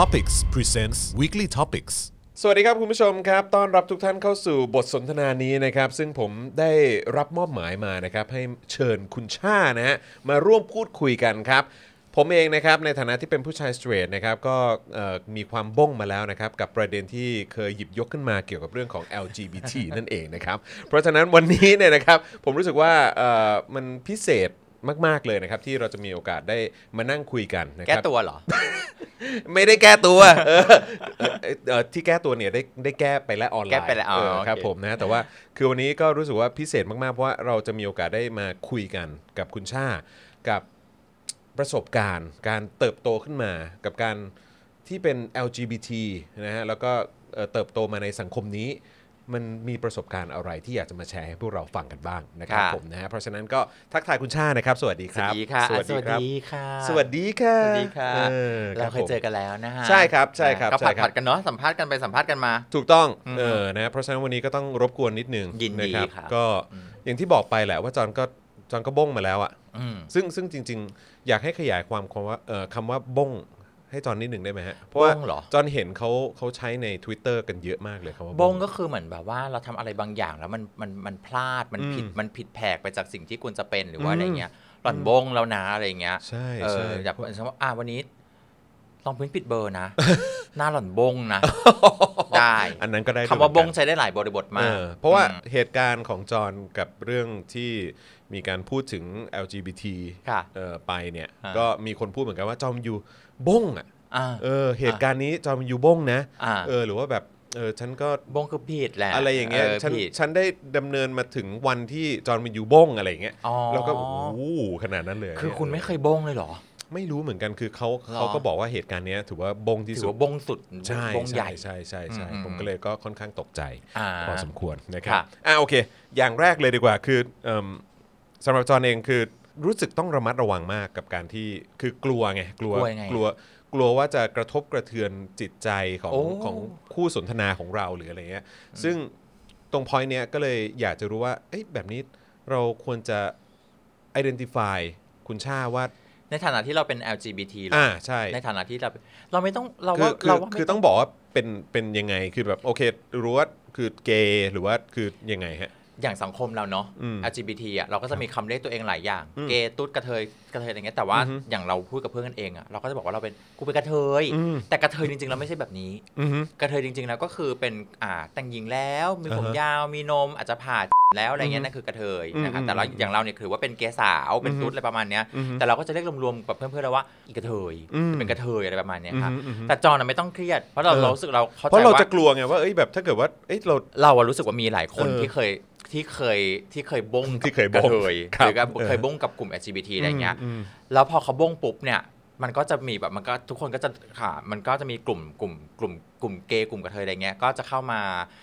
Topics presents Weekly Topics สวัสดีครับคุณผู้ชมครับ ต้อนรับทุกท่านเข้าสู่บทสนทนานี้นะครับ ซึ่งผมได้รับมอบหมายมานะครับ ให้เชิญคุณชานะฮะมาร่วมพูดคุยกันครับ ผมเองนะครับ ในฐานะที่เป็นผู้ชายสเตรทนะครับ ก็เอ่อมีความบ้งมาแล้วนะครับ กับประเด็นที่เคยหยิบยกขึ้นมาเกี่ยวกับเรื่องของ LGBT นั่นเองนะครับ เพราะฉะนั้นวันนี้เนี่ยนะครับ ผมรู้สึกว่าเอ่อมันพิเศษ มาก ๆ เลยนะครับ ที่เราจะมีโอกาสได้มานั่งคุยกันนะคแก้รับ ตัวเหรอ ไม่ได้แก้ตัวเออเอ่อเอ่อที่แก้ตัวเนี่ยได้ได้แก้ไปแล้วออนไลน์แก้ไปแล้วอ๋อเออครับโอเค ผมนะแต่ว่าคือวันนี้ก็รู้สึกว่าพิเศษมากๆ เพราะว่าเราจะมีโอกาสได้มาคุยกันกับคุณชากับประสบการณ์ การเติบโตขึ้นมา กับการที่เป็น LGBT นะฮะแล้วก็เอ่อเติบโตมาในสังคมนี้ มันมีประสบการณ์อะไรที่อยากจะมาแชร์ให้พวกเราฟังกันบ้างนะครับค่ะผมนะฮะเพราะฉะนั้นก็ทักทายคุณชานะครับ สวัสดีคสวัรับสดีค่ะสวัสดีครับค่ะสวัสดีค่ะสวัสดีค่ะ ออเราเคยเจอรับผมกันแล้วนะฮะใช่ครับใช่ครับก็ใช่ผัดครับผัดกันเนาะสัมภาษณ์กันไปสัมภาษณ์กันมา ถูกต้องอืมเออนะเพราะฉะนั้นวันนี้ก็ต้องรบกวนนิดนึงยินดีนะครับครับ ก็อืมอย่างที่บอกไปแหละว่าจอนก็จอนก็บ้งมาแล้วอะอืมซึ่งซึ่งจริง ๆ อยากให้ขยายความคำว่าเอ่อคำว่าบ้ง ให้จอนนิดหนึ่งได้ไหมฮะ เพราะว่าบ้งเหรอ จอนเห็นเขาเขาใช้ใน Twitter กันเยอะมากเลยคำว่าบงก็คือเหมือนแบบว่าเราทำอะไรบางอย่างแล้วมันมันมันพลาดมันผิดอืมมันผิดแผกไปจากสิ่งที่ควรจะเป็นหรือว่าอะไรอืมเงี้ยหล่อนบงแล้วนะอะไรเงี้ยใช่เอใช่ออยากเป็นว่าอ่าวันนี้ลองพื้นผิดเบอร์นะ หน้าหล่อนบงนะ ได้อันนั้นก็ได้ด้วยคำว่าเหบมือนงกันใช้ได้หลายบริบทมาก เออเพราะว่าอืมเหตุการณ์ของจอนกับเรื่องที่ มีการพูดถึง LGBT ค่ะเอ่อไปเนี่ย อ่า ก็มีคนพูดเหมือนกันว่าจอมยูบ้งอะอ่า เออเหตุการณ์นี้จอมยูบ้งนะอ่า เออหรือว่าแบบเออฉันก็ บงคือผิดแหละอะไรอย่างเงี้ยฉันผิด ฉันได้ดำเนินมาถึงวันที่จอห์นวินยูบ้งอะไรอย่างเงี้ยอ๋อ แล้วก็โอ้โหขนาดนั้นเลยคือคุณไม่เคยบงเลยเหรอ ไม่รู้เหมือนกันคือเขาหรอ เขาก็บอกว่าเหตุการณ์เนี้ยถือว่าบ้งที่ถืสุอดว่าบงสุดใช่บงใหญ่ ใช่ใช่ใช่อืมผมก็เลยก็ค่อนข้างตกใจ อ่าพอสมควรนะครัครับบอะโอเค อย่างแรกเลยดีกว่าคือเอิ่ม สำหรับจอห์นเองคือรู้สึกต้องระมัดระวังมากกับการที่คือกลัวไงกลัวกลัวยังไงกลัวกลัวว่าจะกระทบกระเทือนจิตใจของโอ้ ของคู่สนทนาของเราหรืออะไรเงี้ยซึ่งตรงพอยต์เนี้ยก็เลยอยากจะรู้ว่าเอ้ยแบบนี้เราควรจะ identify คุณชาว่าในฐานะที่เราเป็น LGBT เหรออ่าใช่ ในฐานะที่เราเราไม่ต้องเราคือว่าคือเราว่าคือไม่ต้องบอกว่าเป็นเป็นยังไงคือแบบโอเครู้ว่าคือเกย์หรือว่าคือยังไงฮะ อย่างสังคมเราเนาะอืม LGBT อะเราก็จะมีคำเรียกตัวเองหลายอย่างอืมเกย์ตุ๊ดกระเทยกระเทยอะไรเงี้ยแต่ว่าอือฮึอย่างเราพูดกับเพื่อนกันเองอะเราก็จะบอกว่าเราเป็นกูเป็นกระเทยอืมแต่กระเทยจริงๆเราไม่ใช่แบบนี้อือฮึกระเทยจริง ๆ แล้วก็คือเป็นอ่าแต่งหญิงแล้วมีผมอ่าฮะยาวมีนมอาจจะผ่าแล้วอะไรเงี้ยนั่นคือกระเทยนะอืคะมแต่เราอย่างเราเนี่ยถือว่าเป็นเกย์สาวเป็นอือฮึตุ๊ดอะไรประมาณเนี้ยอือฮึแต่เราก็จะเรียกรวมๆกับเพื่อนๆเราว่าอีกระเทยอืมเป็นกระเทยอะไรประมาณเนี้ยครับอือฮึอือฮึแต่จอห์นอะไม่ต้องเครียดเพราะเราเออเรารู้สึกเราเข้าเพราะใจเราว่าจะกลัวไงว่าเอ้ยแบบถ้าเกิดว่าเอ้ยเราเราอะรู้สึกว่ามีหลายคนเออที่เคยที่เคยที่เคยบงที่เคยกับบงกระเทยครับหรือกับเออเคยบงกับกลุ่ม LGBT อะไรเงี้ยอืมแล้วพอเขาบงปุ๊บเนี่ยมันก็จะมีแบบมันก็ทุกคนก็จะค่ะมันก็จะมีกลุ่มกลุ่มกลุ่ม กลุ่มเกย์กลุ่มกระเทยอะไรเงี้ยก็จะเข้ามา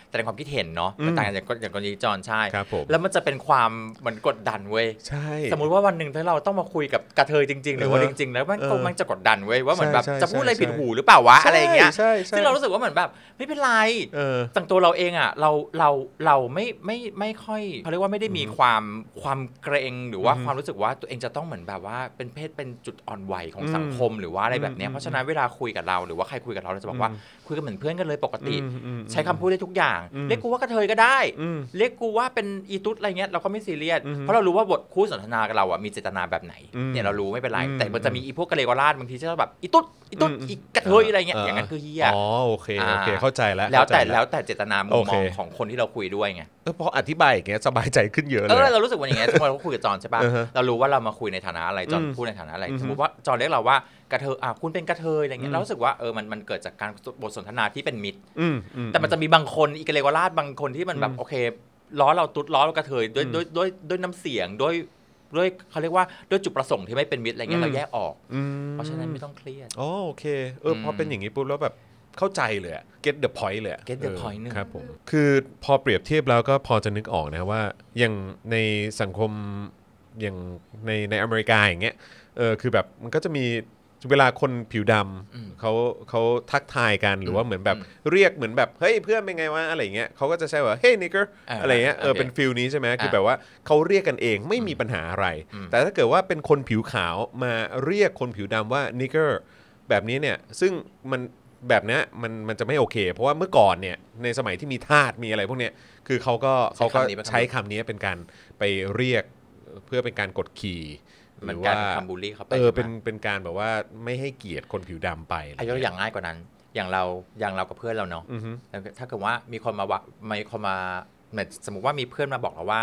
แสดงความคิดเห็นเนาะอืมแต่ต่างกันอย่างอย่างกรณีจอห์นใช่ครับผมแล้วมันจะเป็นความเหมือนกดดันเว้ยใช่ สมมุติว่าวันหนึ่งถ้าเราต้องมาคุยกับกระเทยจริง ๆ หรือว่าเอจอริง ๆ แล้วมันเออก็มันจะกดดันเว้ยว่าเหมือนแบบใช่ใช่จะพูดอะไรใช่ ผิดหูหรือเปล่าวะอะไรอย่างเงี้ยใช่ใช่ซึ่งเรารู้สึกว่าเหมือนแบบไม่เป็นไร เออ ต่างตัวเราเองอะเราเราเราไม่ไม่ไม่ค่อยเขาเรียกว่าไม่ได้มีความความเกรงหรือว่าอืมความรู้สึกว่าตัวเองจะต้องเหมือนแบบว่าเป็นเพศเป็นจุดอ่อนไหวของสังคมหรือว่าอะไรแบบเนี้ยอืมเพราะฉะนั้นเวลาคุยกับเราหรือว่าใครคุยกับเราเราจะบอกว่า อืม คุยกันเหมือนเพื่อนกันเลยปกติอืมอืมใช้คำพูดได้ทุกอย่างอืมเรียกกูว่ากระเทยก็ได้อืมเรียกกูว่าเป็นอีตุ๊ดอะไรเงี้ยเราก็ไม่ซีเรียสอืมเพราะเรารู้ว่าบทคู่สนทนากับเราอะมีเจตนาแบบไหนอืมเนี่ยเรารู้ไม่เป็นไรอืมแต่มันจะมีอีพวกกะเลวราดบางทีจะแบบอีตุ๊ดอีตุ๊ดอืมอีกระเทยอะไรเงี้ยอย่างนั้นคือเฮียอ๋อโอเคโอเคอ่าเข้าใจแล้วแล้วแต่เข้าใจแล้วแต่เจตนามุโอมเคมองของคนที่เราคุยด้วยไงเออพออธิบายอย่างเงี้ยสบายใจขึ้นเยอะเลเอยอเรารู้สึกว่าอย่างเงี้ยสมมติเราคุยกับจอนใช่ป่ะอือฮะเรารู้ว่าเรามาคุยในฐานะอะไรจอนอืมพูดในฐานะอะไรอือฮึสมมติว่าจอนเรียกเราว่า กระเทยอะคุณเป็นกระเทยอะไรเงี้อืมยเรารู้สึกว่าเออมันมันเกิดจากการบทสนทนาที่เป็นมิตรอืมอืแต่มันจะมีบางคนอีกเลวราชบางคนที่มันแบบอืมโอเคล้อเราตุ๊ดล้อเรากระเทยด้วยอืมด้วยด้วยด้วยน้ำเสียงด้วยด้วยเขาเรียกว่าด้วยจุดประสงค์ที่ไม่เป็นมิตรอะไรเงี้อืยมเราแยกออกอืมเพราะฉะนั้นไม่ต้องเครียดอ๋อโอเคเอออมพอเป็นอย่างนี้ปุ๊บแล้วแบบเข้าใจเลยอะ get the point เลยอะ get the เออ point หนึ่งครับผมคือพอเปรียบเทียบแล้วก็พอจะนึกออกนะว่าอย่างในสังคมอย่างในในอเมริกาอย่างเงี้ยเออคือแบบมันก็จะมี เวลาคนผิวดำอืมเขาเขาทักทายกันหรือว่าเหมือนแบบอืมเรียกเหมือนแบบเฮ้ยเพื่อนเป็นไงวะอะไรเงี้ยเขาก็จะใช้ว่าเฮ้ย nigger อ่าอะไรเงี้ยเออโอเคเป็น feel นี้ใช่ไหมคืออ่าแบบว่าเขาเรียกกันเองไม่มีปัญหาอะไรอืมแต่ถ้าเกิดว่าเป็นคนผิวขาวมาเรียกคนผิวดำว่านิกเกอร์แบบนี้เนี่ยซึ่งมันแบบเนี้ยมันมันจะไม่โอเค เพราะว่าเมื่อก่อนเนี่ยในสมัยที่มีทาสมีอะไรพวกเนี้ยคือเขาก็เขาก็ใช้คำนี้เป็นคำใช้คำนี้เป็นการไปเรียกเพื่อเป็นการกดขี่ หมันรืกลายว่าเป็นคำบูลลี่เขาไปเออใช่ไหมเป็นเป็นการแบบว่าไม่ให้เกียรติคนผิวดำไปะไรอายกตัวอย่างง่ายกว่านั้น อย่างเราอย่างเรากับเพื่อนเราเนาะอือฮึถ้าเกิดว่ามีคนมาว่ามีคนมาเหมือนสมมติว่ามีเพื่อนมาบอกเราว่า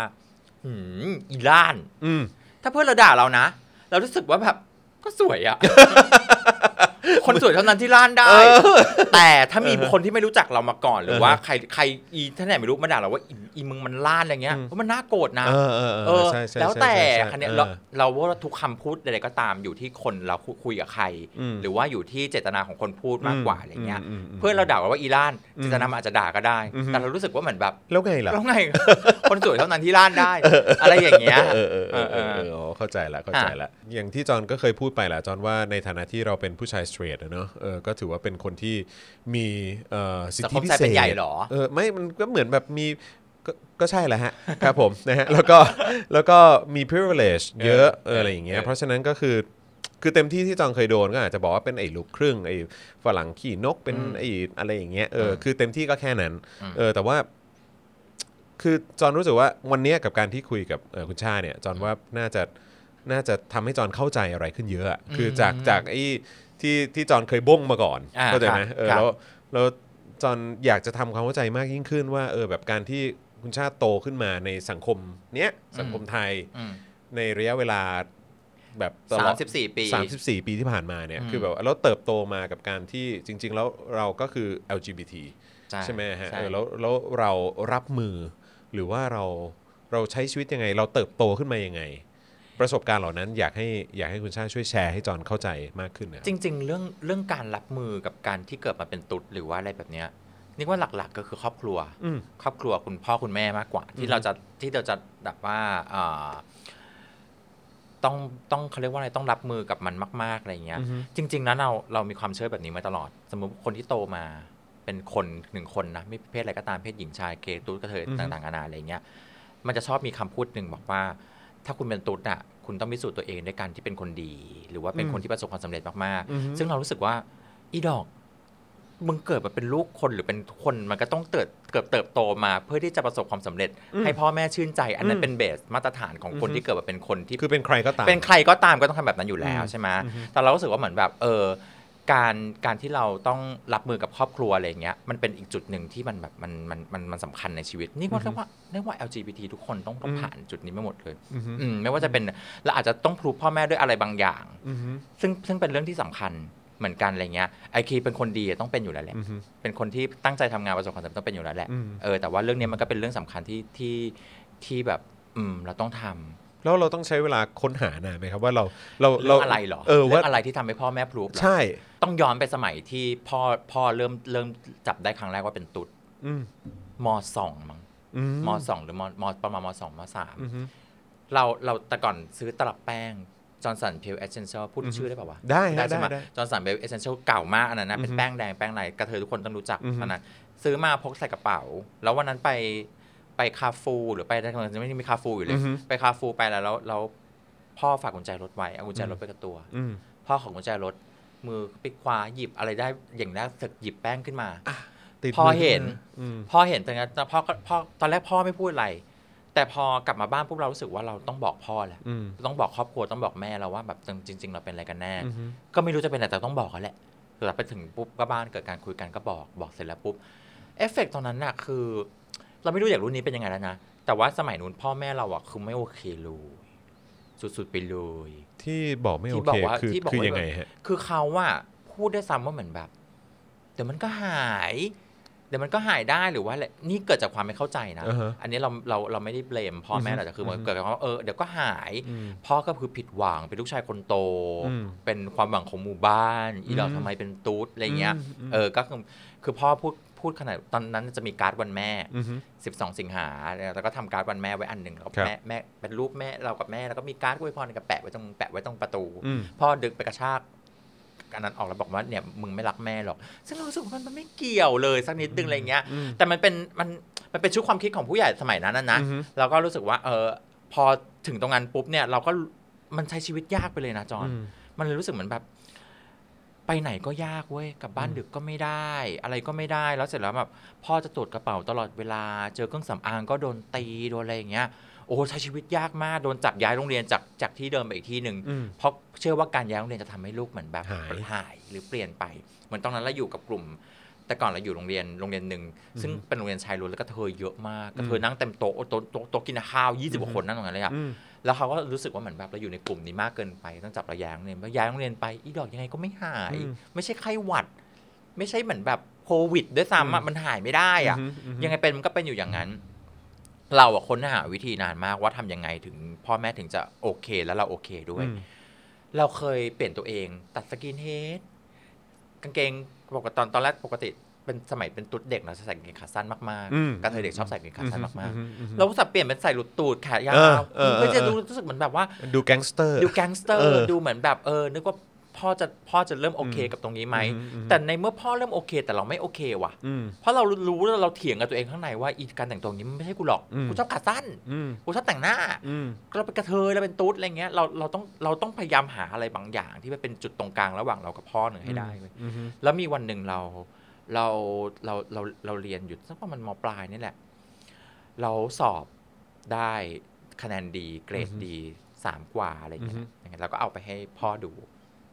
หืมอีล่าน อืมถ้าเพื่อนเราด่าเรานะ เรารู้สึกว่าแบบก็สวยอะ คนสวยเท่านั้นที่ล่านได้ แต่ถ้ามีคนที่ไม่รู้จักเรามาก่อนหรือว่าใครใครอีท่านไหนไม่รู้มาด่าเราว่าอีอีมึงมันล่านอะไรเงี้ยอืมเพราะมันน่าโกรธนะเออเออเอเอออใช่ใช่แล้วแต่ใช่ใช่คันเนี้ยเออเราเราว่าทุกคำพูดใดๆก็ตามอยู่ที่คนเราคุยกับใครอืมหรือว่าอยู่ที่เจตนาของคนพูดมากกว่าอะไรเงี้ยอืมอืมอืมเพื่อนเราด่าว่าอีล่านอืมเจตนามันอาจจะด่าก็ได้อืมแต่เรารู้สึกว่าเหมือนแบบแล้วไงล่ะแล้วไงคนสวยเท่านั้นที่ล่านได้ อะไรอย่างเงี้ยเออเออเออเออเอเออออ๋อเข้าใจละเข้าใจละอย่างที่จอนก็เคยพูดไปแหละจอนว่าในฐานะที่เราเป็นผู้ชายสเตรทเนอะเออก็ถือว่าเป็นคนที่มีเอ่อสิทธิพิสังคมชายเศเป็นษใหญ่เหรอเออไม่มันก็เหมือนแบบมีก็ก็ใช่แหละฮะ ครับผมนะฮะแล้วก็แล้วก็มี privilege เยอะเอออะไรอย่างเงี้ยเออเพราะฉะนั้นก็คือคือเต็มที่ที่จองเคยโดนก็อาจจะบอกว่าเป็นไอ้ลูกครึ่งไอ้ฝรั่งขี่นกเป็นไอ้อะไรอย่างเงี้ยเออคือเต็มที่ก็แค่นั้นเออแต่ว่า คือจอนรู้สึกว่าวันเนี้ยกับการที่คุยกับเอ่อคุณชาเนี่ยจอนว่าน่าจะน่าจะทำให้จอนเข้าใจอะไรขึ้นเยอะอะคือจากจากไอ้ ที่ที่จอนเคยบ้งมาก่อนอ่าเข้าใจไหมครับเออครับ แล้วแล้วจอนอยากจะทำความเข้าใจมากยิ่งขึ้นว่าเออแบบการที่คุณชาติโตขึ้นมาในสังคมเนี้ยสังคมไทยอืมในระยะเวลาแบบตลสาอมด สิบสี่ปี 34 ปีที่ผ่านมาเนี่ย อืม คือแบบว่าเราเติบโตมากับการที่จริง ๆ แล้วเราก็คือ LGBT ใช่ใช่ไหมฮะใช่ เออแล้วแล้วเรารับมือหรือว่าเราเราใช้ชีวิตยังไง เราเติบโตขึ้นมายังไง ประสบการณ์เหล่านั้นอยากให้อยากให้คุณชาติช่วยแชร์ให้จอนเข้าใจมากขึ้นนะจริง ๆ เรื่องเรื่องการรับมือกับการที่เกิดมาเป็นตุ๊ดหรือว่าอะไรแบบเนี้ยนี่ว่าหลักๆก็คือครอบครัวอืมครอบครัวคุณพ่อคุณแม่มากกว่า ที่เราจะที่เราจะแบบว่าอ่าต้องต้องเขาเรียกว่าอะไรต้องรับมือกับมันมากๆอะไรเงี้ยอือฮึจริงๆแล้วเราเรามีความเชื่อแบบนี้มาตลอด สมมติคนที่โตมาเป็นคนหนึ่งคนนะไม่เพศอะไรก็ตามเพศหญิงชายเกย์ตุ๊ดกระเทยอือฮึต่างๆนานาอะไรเงี้ยมันจะชอบมีคำพูดหนึ่งบอกว่า ถ้าคุณเป็นตุ๊ดอะคุณต้องพิสูจน์ตัวเองด้วยการที่เป็นคนดี หรือว่าเป็นคนที่ประสบความสำเร็จมากอือฮึๆซึ่งเรารู้สึกว่า อีดอกมึงเกิดมาเป็นลูกคนหรือเป็นคนมันก็ต้องเติบเกิดเติบโตมา เพื่อที่จะประสบความสำเร็จ ให้พ่อแม่ชื่นใจ อันนั้นเป็นเบสมาตรฐานของคนที่เกิดมาเป็นคนที่คือเป็นใครก็ตามเป็นใครก็ตามก็ต้องทำแบบนั้นอยู่แล้วอืมใช่ไหมแต่เรารู้สึกว่าเหมือนแบบเออ การการที่เราต้องรับมือกับครอบครัวอะไรอย่างเงี้ยมันเป็นอีกจุดหนึ่งที่มันแบบมันมันมันมันสำคัญในชีวิต นี่ว่าเรียกว่าเรียกว่า LGBT ทุกคนต้องต้องผ่านจุดนี้มาหมดเลยอืมไม่ว่าจะเป็นเราอาจจะต้องพรูฟพ่อแม่ด้วยอะไรบางอย่างอือฮึซึ่งซึ่งเป็นเรื่องที่สำคัญเหมือนกันอะไรเงี้ยไอคีเป็นคนดีต้องเป็นอยู่แล้วแหละอือฮึเป็นคนที่ตั้งใจทำงานประสบความสำเร็จต้องเป็นอยู่แล้วแหละอืมเออแต่ว่าเรื่องนี้มันก็เป็นเรื่องสำคัญที่ที่ที่แบบอืมเราต้องทำ แล้วเราต้องใช้เวลาค้นหานานไหมครับว่าเราเราเรื่องอะไรเหรอเออว่าเรื่องอะไรที่ทำให้พ่อแม่ proof ใช่ ต้องย้อนไปสมัยที่พ่อพ่อเริ่มเริ่มจับได้ครั้งแรกว่าเป็นตุ๊ดอืมมสองมั้งอืมมสองหรือมมประมาณมสองมสามอือฮึเราเราแต่ก่อนซื้อตลับแป้ง Johnson Pure Essential พูดชื่อได้ป่าวะ ได้ฮะใช่ไหมได้ได้ Johnson Pure Essential เก่ามากอันนั้นนะเป็นแป้งแดงแป้งไหนกะเทยทุกคนต้องรู้จักอือฮึอันนั้นซื้อมาพกใส่กระเป๋า แล้ววันนั้นไป ไปคาฟูหรือไปได้จะไม่ได้มีคาฟูอยู่เลย ไปคาฟูไปแล้วแล้วแล้วพ่อฝากกุญแจรถไว้เอากุญแจรถไปกับตัวอืมพ่อของกุญแจรถ มือไปคว้าหยิบอะไรได้อย่างแรกสึกหยิบแป้งขึ้นมาติดพอมืเห็นอืมพ่อเห็นตรงนั้นแต่พ่อก็พ่อตอนแรกพ่อไม่พูดอะไร แต่พอกลับมาบ้านปุ๊บเรารู้สึกว่าเราต้องบอกพ่อแหละอืมต้องบอกครอบครัวต้องบอกแม่เราว่าแบบจริง ๆ เราเป็นอะไรกันแน่อือฮึก็ไม่รู้จะเป็นอะไรแต่ต้องบอกเขาแหละแต่ไปถึงปุ๊บก็บ้านเกิดการคุยกันก็บอกบอกเสร็จแล้วปุ๊บเอฟเฟกต์ตอนนั้นน่ะคือ เราไม่รู้อยากรุ่นนี้เป็นยังไงแล้วนะ แต่ว่าสมัยนู้นพ่อแม่เราอะคือไม่โอเคเลยสุดๆไปเลย ที่บอกไม่โอที่บเคอกว่าคือที่บอกคือว่ายังไงฮะคือเขาว่าพูดได้ซ้ำว่าเหมือนแบบ เดี๋ยวมันก็หาย เดี๋ยวมันก็หายได้หรือว่าอะไรนี่เกิดจากความไม่เข้าใจนะอ่าฮะอันนี้เราเราเราไม่ได้เบลมพ่อแม่อือฮึหรอกแต่คือมันอือฮึเกิดจากความว่าเออเดี๋ยวก็หายอืมพ่อก็คือผิดหวังเป็นลูกชายคนโตอืมเป็นความหวังของหมู่บ้าน อีดอกอืมทำไมเป็นตุ๊ดอะไรเงี้ยอืมอืมเออก็คือคือพ่อพูด พูดขนาดตอนนั้นจะมีการ์ดวันแม่อือฮึ12 สิงหาแล้วก็ทำการ์ดวันแม่ไว้อันหนึ่งแล้วก็ครับแม่แม่เป็นรูปแม่เรากับแม่แล้วก็มีการ์ดอวยพรกับแปะไว้ตรงแปะไว้ตรงประตูอืมพ่อดึงไปกระชากอันนั้นออกแล้วบอกว่าเนี่ยมึงไม่รักแม่หรอก ซึ่งเรารู้สึกว่ามันมันไม่เกี่ยวเลยสักนิดนึงอะไรเงี้ยอืมแต่มันเป็นมันมันเป็นชุดความคิดของผู้ใหญ่สมัยนั้นนะนะอือฮึเราก็รู้สึกว่าเออพอถึงตรงนั้นปุ๊บเนี่ยเราก็มันใช้ชีวิตยากไปเลยนะจอนอืมมันเลยรู้สึกเหมือนแบบ ไปไหนก็ยากเว้ยกลับบ้านดึกก็ไม่ได้ อะไรก็ไม่ได้แล้วเสร็จแล้วแบบพ่อจะตรวจกระเป๋าตลอดเวลา เจอเครื่องสำอางก็โดนตีโดนอะไรอย่างเงี้ยโอ้ใช้ชีวิตยากมากโดนจับย้ายโรงเรียนจากจากที่เดิมไปอีกที่หนึ่งอืมเพราะเชื่อว่าการย้ายโรงเรียนจะทำให้ลูกเหมือนแบบหายหายหรือเปลี่ยนไปเหมือนตอนนั้นเราอยู่กับกลุ่ม แต่ก่อนเราอยู่โรงเรียนโรงเรียนหนึ่งซึ่งเป็นโรงเรียนชายล้วนแล้วก็เธอเยอะมากกระเทยนั่งเต็มโต๊ะโต๊ะโต๊ะโต๊ะกินข้าว20กว่าคนนั่งตรงนั้นเลยอะอืม แล้วเขาก็รู้สึกว่าเหมือนแบบเราอยู่ในกลุ่มนี้มากเกินไปต้องจับเราย้ายโรงเรียนเพราะย้ายโรงเรียนไปอีดอกยังไงก็ไม่หายอืมไม่ใช่ไข้หวัด ไม่ใช่เหมือนแบบโควิดด้วยซ้ำอะมันหายไม่ได้อะอืมอืมยังไงเป็นมันก็เป็นอยู่อย่างนั้น เราอะค้นหาวิธีนานมากว่าทำยังไงถึง พ่อแม่ถึงจะโอเค แล้วเราโอเคด้วยอืมเราเคยเปลี่ยนตัวเอง ตัดสกินเฮดกางเกงปกติตอนตอนแรกปกติ เป็นสมัยเป็นตุ๊ดเด็กเราจะใส่กางเกงขาสั้นมากอืมๆกะเทยเด็กชอบใส่กางเกงขาสั้นมากอืมอืมๆเราก็สับเปลี่ยนเป็นใส่หลุดตูดแขนยาวเออเออเพื่อจะเออดูรู้สึกเหมือนแบบว่าดูแก๊งสเตอร์ดูแก๊งสเตอเออดูเหมือนแบบเออนึกว่าพ่อจะพ่อจะเริ่มโอเคกับตรงนี้ไหมอืมอืมแต่ในเมื่อพ่อเริ่มโอเค แต่เราไม่โอเคว่ะอืมเพราะเรารู้แล้วเราเถียงกับตัวเองข้างในว่าอีการแต่งตัวนี้มันไม่ใช่กูหรอกอืมกูชอบขาสั้นอืมกูชอบแต่งหน้าอืมเราเป็นกะเทยเราเป็นตุ๊ดอะไรเงี้ย เราเราต้องเราต้องพยายามหาอะไรบางอย่างที่มันเป็นจุดตรงกลางระหว่างเรากับพ่อหนึ่งให้ได้เว้ยอืมแล้วมีวันหนึ่งเรา เราเราเราเราเรียนอยู่สักประมาณมปลายนี่แหละ เราสอบได้คะแนนดีเกรดดีสามกว่าอะไรเงี้ยอย่างเงี้ยเราก็เอาไปให้พ่อดู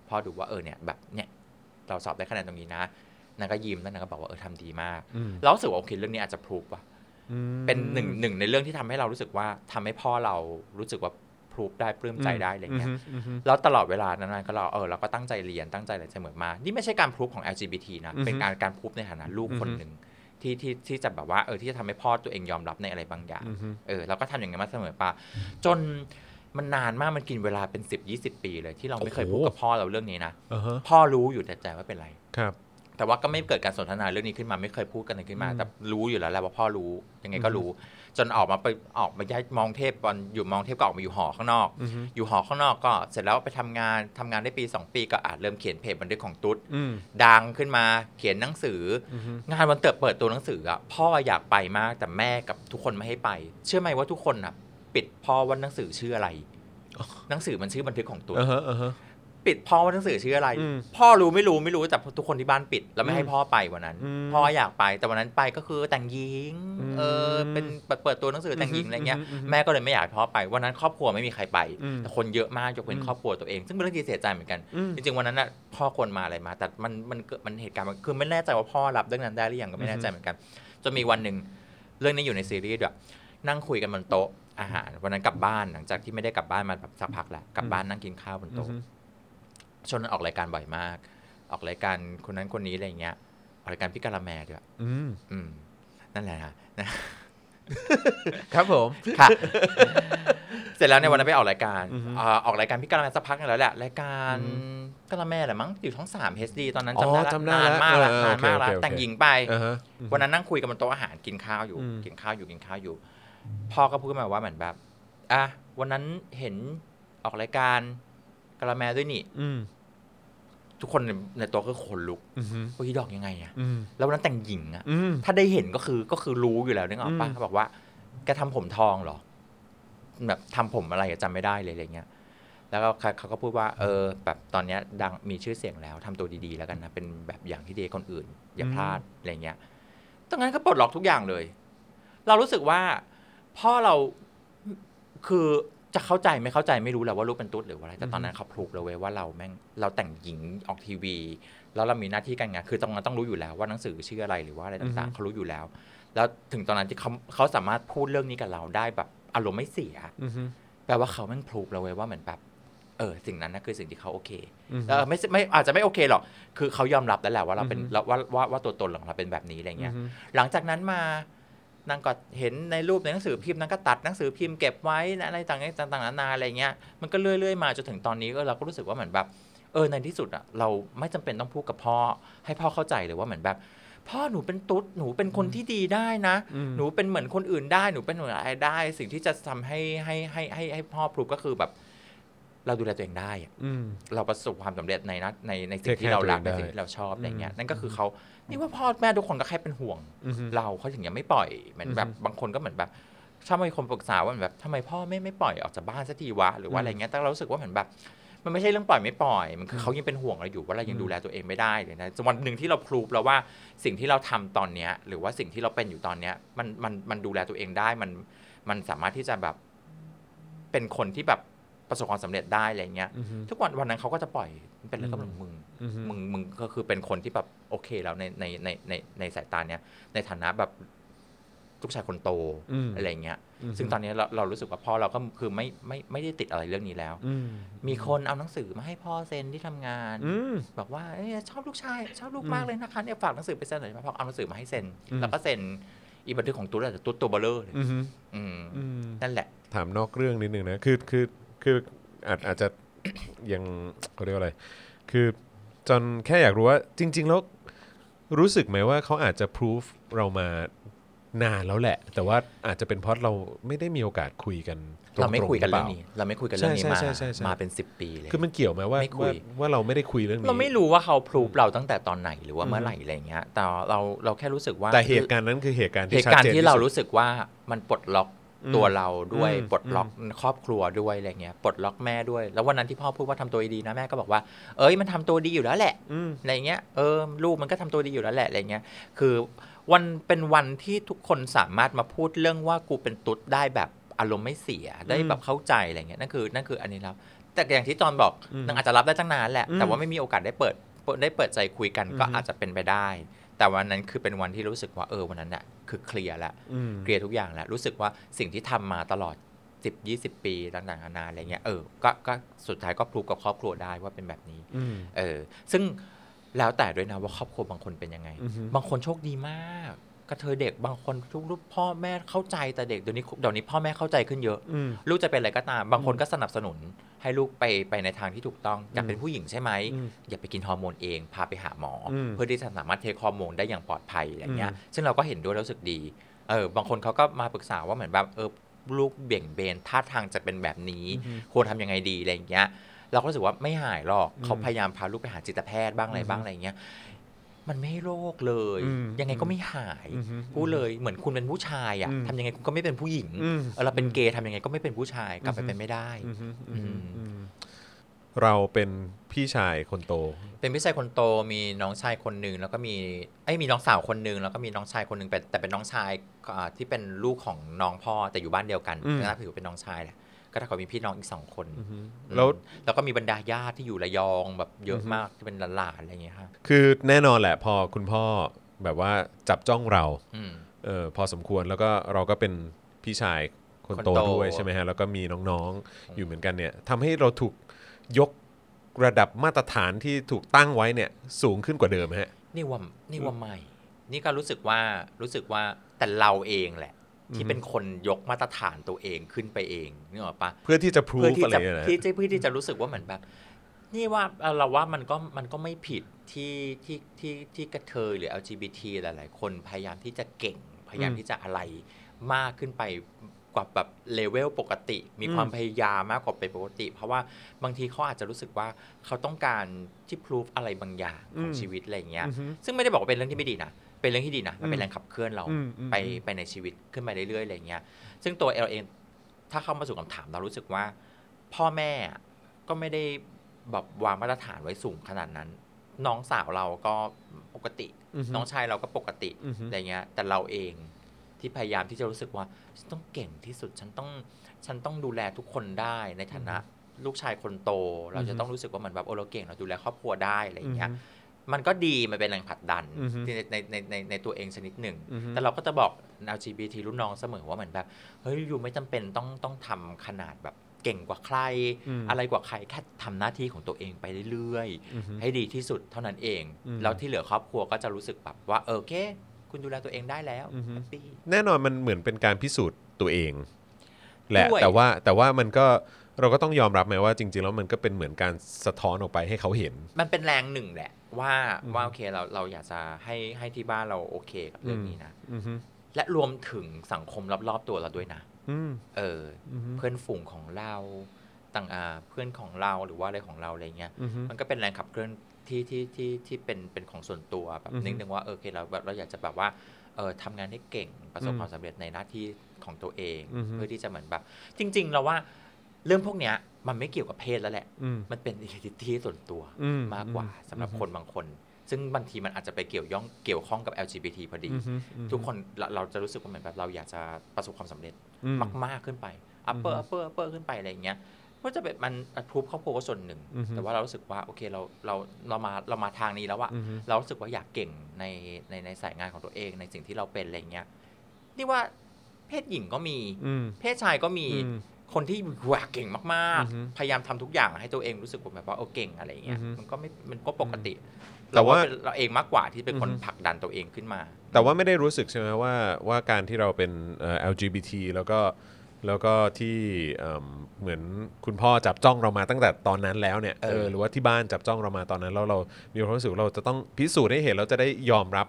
พ่อดูว่าเออเนี่ยแบบเนี่ยเราสอบได้คะแนนตรงนี้นะนางก็ยิ้มแล้วนางก็บอกว่าเออทำดีมากอืมเรารู้สึกว่าโอเคเรื่องนี้อาจจะพรูฟว่ะอืมเป็นหนึ่งหนึ่งในเรื่องที่ทำให้เรารู้สึกว่าทำให้พ่อเรารู้สึกว่า พรูฟได้ปลื้มใจได้อะไรเงี้ยมอืมอืมแล้วตลอดเวลานั้นๆก็เราเออเราก็ตั้งใจเรียนตั้งใจอะไรเสมอมา นี่ไม่ใช่การพรูฟของ LGBT นะอือฮึเป็นการการพรูฟในฐานะลูกคนอือฮึหนึ่งที่ที่ที่จะแบบว่าเออที่จะทำให้พ่อตัวเองยอมรับในอะไรบางอย่างอืมอืมเออเราก็ทำอย่างนี้นมาเสมอมาจนมันนานมากมันกินเวลาเป็น10 20ปีเลยที่เราไม่เคยโอ้โหพูดกับพ่อเราเรื่องนี้นะอ่าฮะพ่อรู้อยู่แต่ใจว่าเป็นไรครับ แต่ว่าก็ไม่เกิดการสนทนาเรื่องนี้ขึ้นมาไม่เคยพูดกันเลยขึ้นมาอืมแต่รู้อยู่แล้วแหละว่าพ่อรู้ยังไงก็รู้ จนออกมาไปออกมาย้ายมองเทพตอนอยู่มองเทพก็ออกมาอยู่หอข้างนอกอืมอยู่หอข้างนอกก็เสร็จแล้วไปทำงานทำงานได้ปี 2 ปีก็อาจเริ่มเขียนเพจบันทึกของตุ๊ดอืมดังขึ้นมาเขียนหนังสืออมงานวันเติบเปิดตัวหนังสืออะพ่ออยากไปมากแต่แม่กับทุกคนไม่ให้ไป เชื่อไหมว่าทุกคนอะปิดพ่อว่าหนังสือชื่ออะไร หนังสือมันชื่อบันทึกของตุ๊ดอ่าฮะอ่าฮะ ปิดพ่อว่าหนังสือชื่ออะไรอืมพ่อรู้ไม่รู้ไม่รู้แต่ทุกคนที่บ้านปิด แล้วไม่ให้อืมพ่อไปวันนั้นอืมพ่ออยากไปแต่วันนั้นไปก็คือแต่งหญิงอืมเออเป็นเปิดเปิดตัวหนังสือแต่งหญิงอะไรเงี้ยอืมอืมอืมแม่ก็เลยไม่อยากให้พ่อไปวันนั้นครอบครัวไม่มีใครไปอืมแต่คนเยอะมากยกเว้นอืมครอบครัวตัวเอง ซึ่งเป็นเรื่องที่เสียใจเหมือนกันอืมจริงๆวันนั้นน่ะพ่อควรมาอะไรมา แต่มันมันเกิดมันเหตุการณ์มันคือไม่แน่ใจว่าพ่อรับเรื่องนั้นได้หรือยังก็ไม่แน่ใจเหมือนกันจนมีวันหนึ่งเรื่องนี้อยู่ในซีรีส์ด้วยนั่งคุยกันบนโต๊ะอาหารวันนั้นกลับบ้านหลังจากที่ไม่ได้กลับบ้านมาแบบสักพักแล้วกลับบ้านนั่งกินข้าวบนอืโต๊ะม ช่วงนั้นออกรายการบ่อยมาก ออกรายการคนนั้นคนนี้อะไรอย่างเงี้ยออกรายการพี่กะละแมด้วยอืมอืมนั่นแหละนะนะครับผมค่ะ เสร็จแล้วในวันนั้นไปออกรายการอือฮึอ่าออกรายการพี่กะละแมสักพักหนึงแล้วแหละรายการอืมกะละแมแหละมั้งอยู่ช่องสาม HD ตอนนั้นอ๋อจำได้ละจำได้นานแล้วมากละเออเออนานมากละโอเคโอเคแต่งหญิงไปอ่าฮะวันนั้นนั่งคุยกันบนโต๊ะอาหารกินข้าวอยู่อืมกินข้าวอยู่กินข้าวอยู่พ่อก็พูดมาว่าเหมือนแบบอะวันนั้นเห็นออกรายการ กะละแมด้วยนี่ อืมทุกคนในในโต๊ะก็ขนลุกอืมเฮ้ยดอกยังไงอะอืมแล้ววันนั้นแต่งหญิงอะอืมถ้าได้เห็นก็คือก็คือรู้อยู่แล้วนึกออกปะอืมเขาบอกว่าแกทำผมทองเหรอ แบบทำผมอะไรอะจำไม่ได้เลยอะไรเงี้ยแล้วก็เขาเขาก็พูดว่า เออ แบบตอนเนี้ยดังมีชื่อเสียงแล้วทำตัวดีๆแล้วกันนะ เป็นแบบอย่างที่ดีกับคนอื่น อย่าพลาดอะไรเงี้ยตรงนั้นก็ปลดล็อกทุกอย่างเลย เรารู้สึกว่าพ่อเราคือ จะเข้าใจไม่เข้าใจไม่รู้แหละว่าลูกเป็นตุ๊ดหรือว่าอะไรแต่ตอนนั้นเขาพลุกเลยเว้ยว่าเราแม่งเราแต่งหญิงออกทีวี แล้วเรามีหน้าที่การงานคือตรงนั้นต้องรู้อยู่แล้วว่าหนังสือชื่ออะไรหรือว่าอะไรต่างๆเขารู้อยู่แล้ว แล้วถึงตอนนั้นที่เขาเขาสามารถพูดเรื่องนี้กับเราได้แบบอารมณ์ไม่เสียอืมแปลว่าเขาแม่งพลูกเราเว้ยว่าเหมือนแบบเออสิ่งนั้นนะคือสิ่งที่เขาโอเคอืมเออไม่ใช่ไม่อาจจะไม่โอเคหรอกคือเขายอมรับแล้วแหละว่าเราเป็นอือฮึเราว่าว่าว่าตัวตนของเราเป็นแบบนี้อะไรเงี้ยอืมหลังจากนั้นมา นางก็เห็นในรูปในหนังสือพิมพ์นางก็ตัดหนังสือพิมพ์เก็บไว้อะไรต่างๆต่างๆนานาอะไรเงี้ยมันก็เรื่อยๆมาจนถึงตอนนี้ก็เราก็รู้สึกว่าเหมือนแบบเออในที่สุดอะเราไม่จำเป็นต้องพูดกับพ่อ ให้พ่อเข้าใจเลยว่าเหมือนแบบ พ่อหนูเป็นตุ๊ดหนูเป็นคนที่ดีได้นะอืมหนูเป็นเหมือนคนอื่นได้หนูเป็นเหมือนอะไรได้ สิ่งที่จะทำให้ให้ให้ให้ให้พ่อพรูฟก็คือแบบ เราดูแลตัวเองได้อะอืมเราประสบความสำเร็จในนะในในสิ่ง Take ที่ care เรารักตัวในเองได้สิ่งที่เราชอบอะไรเงี้ยอืมนั่นก็คือเขานี่ว่าพ่อแม่ทุกคนก็แค่เป็นห่วงอืมเราเขาถึงยังไม่ปล่อยเหมือนแบบอือฮึบางคนก็เหมือนแบบชอบมีคนปรึกษาว่าเหมือนแบบทำไมพ่อไม่ไม่ปล่อยออกจากบ้านสักทีวะหรือว่าอะไรเงี้ยแต่เรารู้สึกว่าเหมือนแบบมันไม่ใช่เรื่องปล่อยไม่ปล่อย มันคือเขายังเป็นห่วงเราอยู่ว่าเรายังดูแลตัวเองไม่ได้เลยนะวันหนึ่งที่เราพรูฟแล้วว่าสิ่งที่เราทำตอนเนี้ย หรือว่าสิ่งที่เราเป็นอยู่ตอนเนี้ย มันมันมันดูแลตัวเองได้มันมันสามารถที่จะแบบเป็นคนที่แบบ ประสบความสำเร็จได้อะไรเงี้ยอือฮึทุกวันวันนั้นเขาก็จะปล่อยมันเป็นเรื่องของมึงอือฮึมึงมึงก็คือเป็นคนที่แบบโอเคแล้วในในในในในสายตาเนี้ยในฐานะแบบลูกชายคนโตอืมอะไรเงี้ยอือฮึซึ่งตอนนี้เราเรารู้สึกว่าพ่อเราก็คือไม่ไม่ไม่ได้ติดอะไรเรื่องนี้แล้วอืมมีคนเอาหนังสือมาให้พ่อเซ็นที่ทำงานอืมบอกว่าเอ้ยชอบลูกชาย ชอบลูกอืมมากเลยนะคะเนี่ยฝากหนังสือไปเซ็นหน่อยมาพ่อเอาหนังสือมาให้เซ็นอืมแล้วก็เซ็นอีบันทึกของตุ๊ดแต่ตุ๊ดตัวเบลเลอร์เลยอืมอืมอืมนั่นแหละ ถามนอกเรื่องนิดนึงนะ คือคือ คืออาจอาจจะยังเขาเรียกว่าอะไร คือจนแค่อยากรู้ว่าจริง ๆ แล้วรู้สึกไหมว่าเขาอาจจะพิสูจเรามานานแล้วแหละ แต่ว่าอาจจะเป็นเพราะเราไม่ได้มีโอกาสคุยกันตงๆเราไม่คุยกันหเรื่ปองล่านี้ เราไม่คุยกันเรื่องนี้ใช่มาใช่ใช่ใช่มาเป็นสิบปีเลยคือมันเกี่ยวไหมว่าไม่คุว่ายว่าเราไม่ได้คุยเรื่องนี้เราไม่รู้ว่าเขาพรูฟเราตั้งแต่ตอนไหนหรือว่าเมื่อไหร่อะไรเงี้ยแต่เราเราแค่รู้สึกว่าแต่เหตุการณ์นั้นคือเหตุการณ์เหที่ตุชัดการณ์เจนที่เราสุดรู้สึกว่ามันปลดล็อกอืม ตัวเราด้วยอืมปลดล็อกครอบครัวด้วยอะไรเงี้ยปลดล็อกแม่ด้วย แล้ววันนั้นที่พ่อพูดว่าทำตัวดีๆนะแม่ก็บอกว่า เอ้ยมันทำตัวดีอยู่แล้วแหละอืมอะไรเงี้ยเออลูกมันก็ทำตัวดีอยู่แล้วแหละอะไรเงี้ยคือวันเป็นวันที่ทุกคนสามารถมาพูดเรื่องว่ากูเป็นตุ๊ดได้แบบอารมณ์ไม่เสียได้แบบเข้าใจอะไรเงี้ยนั่นคือนั่นคืออันนี้ครับ แต่อย่างที่จอนบอกอืมนางอาจจะรับได้ตั้งนานแหละอืมแต่ว่าไม่มีโอกาสได้เปิดได้เปิดใจคุยกันก็อือฮึอาจจะเป็นไปได้ แต่วันนั้นคือเป็นวันที่รู้สึกว่าเออวันนั้นน่ะคือเคลียร์แล้วอืมเคลียร์ทุกอย่างแล้วรู้สึกว่าสิ่งที่ทำมาตลอด 10 20 ปีต่างๆนานาอะไรเงี้ยเออก็ก็สุดท้ายก็พรูฟกับครอบครัวได้ว่าเป็นแบบนี้อืมเออซึ่งแล้วแต่ด้วยนะว่าครอบครัวบางคนเป็นยังไงอือฮึบางคนโชคดีมากกระเทยเด็กบางคนทุกลูกพ่อแม่เข้าใจแต่เด็กเดี๋ยวนี้เดี๋ยวนี้พ่อแม่เข้าใจขึ้นเยอะอืมลูกจะเป็นอะไรก็ตาม บางคนก็สนับสนุน ให้ลูกไปไปในทางที่ถูกต้องอยากอืมเป็นผู้หญิงใช่ไหมอืมอย่าไปกินฮอร์โมนเอง พาไปหาหมออมเพื่อที่จะสามารถเทคฮอร์โมนได้อย่างปลอดภัยอย่างเงี้ยอืมซึ่งเราก็เห็นด้วยแล้วรู้สึกดีเออบางคนเขาก็มาปรึกษาว่าเหมือนแบบเออลูกเบี่ยงเบนท่าทางจะเป็นแบบนี้ ควรทำยังไงดีอะไรอย่างเงี้ยเราก็รู้สึกว่าไม่หายหรอกอืมเขาพยายามพาลูกไปหาจิตแพทย์บ้างอะไรบ้างอะไรอย่างเงี้ย มันไม่ให้โรคเลยอืมยังไงก็ไม่หายอืมพูดเลยเหมือนคุณเป็นผู้ชายอะอืมทำยังไงคุณก็ไม่เป็นผู้หญิงอืมเออเราเป็นเกย์ทำยังไงก็ไม่เป็นผู้ชายกลับไปอืมเป็นไม่ได้อืมอืมอืมอืมเราเป็นพี่ชายคนโต เป็นพี่ชายคนโตมีน้องชายคนหนึ่งแล้วก็มีไอ้ยมีน้องสาวคนหนึ่งแล้วก็มีน้องชายคนหนึ่งแต่แต่เป็นน้องชายอ่าที่เป็นลูกของน้องพ่อแต่อยู่บ้านเดียวกันอืมนะถือว่าเป็นน้องชายแหละ ก็ถ้าเขามีพี่น้องอีกสองคนอืมอืมแล้วแล้วก็มีบรรดาญาติที่อยู่ระยองแบบเยอะอือฮึมากที่เป็นหลานๆอะไรอย่างเงี้ยครับคือแน่นอนแหละพอคุณพ่อแบบว่าจับจ้องเราอืมเออพอสมควรแล้วก็เราก็เป็นพี่ชายคนโตคนโตด้วยใช่ไหมฮะแล้วก็มีน้องๆอยู่เหมือนกันเนี่ยทำให้เราถูกยกระดับมาตรฐานที่ถูกตั้งไว้เนี่ยสูงขึ้นกว่าเดิมฮะนี่ว่านี่ว่าไม่ นี่ก็รู้สึกว่ารู้สึกว่าแต่เราเองแหละ ที่เป็นคนยกมาตรฐานตัวเองขึ้นไปเองนึกออกปะเพื่อที่จะพรูเพื่อฟที่อะไรจะเนี่ยนะที่ที่เพื่อที่จะรู้สึกว่าเหมือนแบบ นี่ว่าเอ่อเราว่ามันก็มันก็ไม่ผิดที่ที่ที่ที่กระเทยหรือ LGBT หลาย ๆ คนพยายามที่จะเก่ง พยายามที่จะอะไรมากขึ้นไปกว่าแบบเลเวลปกติ มีความพยายามมากกว่าเป็นปกติ เพราะว่าบางทีเขาอาจจะรู้สึกว่าเขาต้องการที่พิสูจอะไรบางอย่างของชีวิตอะไรอย่างเงี้ยอือฮึซึ่งไม่ได้บอกว่าเป็นเรื่องที่ไม่ดีนะ เป็นเรื่องที่ดีนะมันเป็นแรงขับเคลื่อนเราอืมอืมไปไปในชีวิตขึ้นไปเรื่อยๆอะไรอย่างเงี้ย ซึ่งตัวเราเองถ้าเข้ามาสู่คำถามเรารู้สึกว่า พ่อแม่ก็ไม่ได้แบบวางมาตรฐานไว้สูงขนาดนั้น น้องสาวเราก็ปกติอือฮึน้องชายเราก็ปกติอือฮึอะไรเงี้ย แต่เราเองที่พยายามที่จะรู้สึกว่าฉันต้องเก่งที่สุดฉันต้องฉันต้องดูแลทุกคนได้ในฐานะลูกชายคนโต เราจะต้องรู้สึกว่าเหมือนแบบโอ้เราเก่งเราดูแลครอบครัวได้อะไรอย่างเงี้ย มันก็ดีมันเป็นแรงผลักดันอือฮึที่ในในในในในตัวเองชนิดหนึ่งอือฮึแต่เราก็จะบอก LGBT รุ่นน้องเสมอว่าเหมือนแบบเฮ้ยอยู่ไม่จำเป็นต้องต้องทำขนาดแบบเก่งกว่าใครอืมอะไรกว่าใครแค่ทำหน้าที่ของตัวเองไปเรื่อยอือฮึๆให้ดีที่สุดเท่านั้นเองอืมแล้วที่เหลือครอบครัวก็จะรู้สึกแบบว่าเออโอเค คุณดูแลตัวเองได้แล้วอือฮึแฮปปี้แน่นอนมันเหมือนเป็นการพิสูจน์ตัวเองแหละด้วยแต่ว่าแต่ว่ามันก็ เราก็ต้องยอมรับไหมว่าจริง ๆ แล้วมันก็เป็นเหมือนการสะท้อนออกไปให้เขาเห็น มันเป็นแรงหนึ่งแหละ ว่าอืมว่าโอเคเราเราอยากจะให้ให้ที่บ้านเราโอเคกับเรื่องนี้นะอือฮึและรวมถึงสังคมรอบๆตัวเราด้วยนะอืมเออออือฮึเพื่อนฝูงของเราต่างอ่าเพื่อนของเราหรือว่าอะไรของเราอะไรเงี้ยอือฮึมันก็เป็นแรงขับเคลื่อนที่ที่ที่ที่เป็นเป็นของส่วนตัวแบบอือฮึนิดนึงว่าเออโอเคเราแบบเราอยากจะแบบว่าเออทำงานให้เก่งประสบอืมความสำเร็จในหน้าที่ของตัวเองอือฮึเพื่อที่จะเหมือนแบบ จริง ๆ เราว่า เรื่องพวกเนี้ยมันไม่เกี่ยวกับเพศแล้วแหละอืมมันเป็น identity ส่วนตัวอืมมากกว่าอืมสำหรับคนบางคน ซึ่งบางทีมันอาจจะไปเกี่ยวย่องเกี่ยวข้องกับ LGBT พอดีอืมอืมทุกคนเราเราจะรู้สึกว่าเหมือนแบบเราอยากจะประสบความสำเร็จอืมมาก ๆขึ้นไป upper upper upper ขึ้นไปอะไรอย่างเงี้ยก็จะเป็นมันพูฟครอบครัวก็ส่วนหนึ่งอือฮึแต่ว่าเรารู้สึกว่าโอเคเราเราเรามาเรามาทางนี้แล้วอะอือฮึเรารู้สึกว่าอยากเก่งในในในสายงานของตัวเองในสิ่งที่เราเป็นอะไรเงี้ยนี่ว่าเพศหญิงก็มีอืมเพศชายก็มีอืม คนที่อยากเก่งมากอือฮึๆพยายามทำทุกอย่างให้ตัวเองรู้สึกว่าแบบว่าเออเก่งอะไรเงี้ยอือฮึมันก็ไม่มันก็ปกติ แต่ว่าเรเป็นเราเองมากกว่าที่เป็นคนอือฮึผลักดันตัวเองขึ้นมา แต่ว่าไม่ได้รู้สึกใช่ไหมว่าว่าการที่เราเป็นเอ่อ LGBT แล้วก็แล้วก็ที่เอิ่มเหมือนคุณพ่อจับจ้องเรามาตั้งแต่ตอนนั้นแล้วเนี่ยเออเออหรือว่าที่บ้านจับจ้องเรามาตอนนั้นแล้วเรามีความรู้สึกว่าเราจะต้องพิสูจน์ให้เห็นเราจะได้ยอมรับ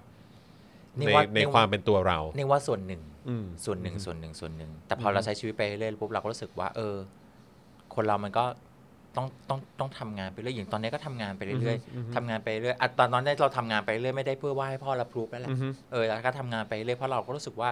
ในว่าในความเป็นตัวเรานี่ว่าส่วนหนึ่งอืม ส่วนหนึ่งส่วนหนึ่งส่วนหนึ่ง แต่พอเราใช้ชีวิตไปเรื่อยๆปุ๊บเราก็รู้สึกว่า เออ คนเรามันก็ต้องต้องต้องทำงานไปเรื่อยอย่างตอนนี้ก็ทำงานไปเรื่อยๆทำงานไปเรื่อยอะตอนนั้นเราทำงานไปเรื่อยไม่ได้เพื่อว่าให้พ่อรับรู้แล้วแหละอือฮึเออแล้วก็ทำงานไปเรื่อยเพราะเราก็รู้สึกว่า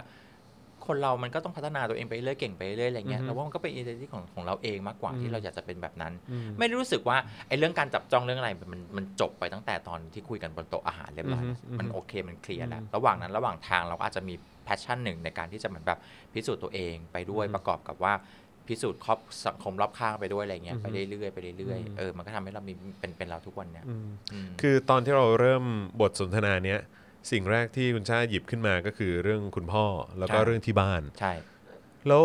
คนเรามันก็ต้องพัฒนาตัวเองไปเรื่อยเก่งไปเรื่อยอะไรเงี้ยอือฮึแต่ว่ามันก็เป็น inner ที่ของของเราเองมากกว่าอืมที่เราอยากจะเป็นแบบนั้นอืมไม่ได้รู้สึกว่าไอ้เรื่องการจับจ้องเรื่องอะไรมันมันจบไปตั้งแต่ตอนที่คุยกันบนโต๊ะอาหารเรียบร้อยแล้วอือฮึมันโอเคมันเคลียร์แล้วอืมระหว่างนั้นระหว่างทางเราก็อาจจะมี passion หนึ่งในการที่จะเหมือนแบบพิสูจน์ตัวเองไปด้วยอืมประกอบกับว่าพิสูจน์ครอบสังคมรอบข้างไปด้วยอะไรเงี้ยอือฮึไปเรื่อยๆไปเรื่อยอืมๆเออมันก็ทำให้เรามีเป็นเป็นเราทุกวันเนี้ย้ยอืมมคือตอนที่เราเริ่มบทสนทนาเนี้ยสิ่งแรกที่คุณชาหยิบขึ้นมาก็คือเรื่องคุณพ่อแล้วก็ใช่เรื่องที่บ้านใช่แล้ว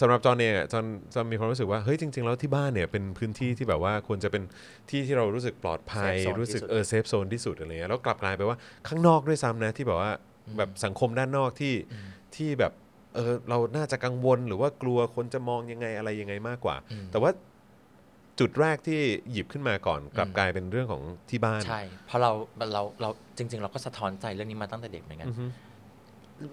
สำหรับจอห์นเองอะจอห์นจอห์นมีความรู้สึกว่าเฮ้ยจริง ๆ แล้วที่บ้านเนี่ยเป็นพื้นที่ที่แบบว่าควรจะเป็นที่ที่เรารู้สึกปลอดภัย Safe zone รู้สึกที่สุดเออ safe zone ที่สุดอะไรเงี้ยแล้วกลับกลายไปว่าข้างนอกด้วยซ้ำนะที่แบบว่า แบบสังคมด้านนอกที่ที่แบบเออเราน่าจะกังวลหรือว่ากลัวคนจะมองยังไงอะไรยังไงมากกว่าอืมแต่ว่าจุดแรกที่หยิบขึ้นมาก่อนกลับอืมกลายเป็นเรื่องของที่บ้านใช่เพราะเราเราเราจริง ๆ เราก็สะท้อนใจเรื่องนี้มาตั้งแต่เด็กเหมือนกันอือฮึ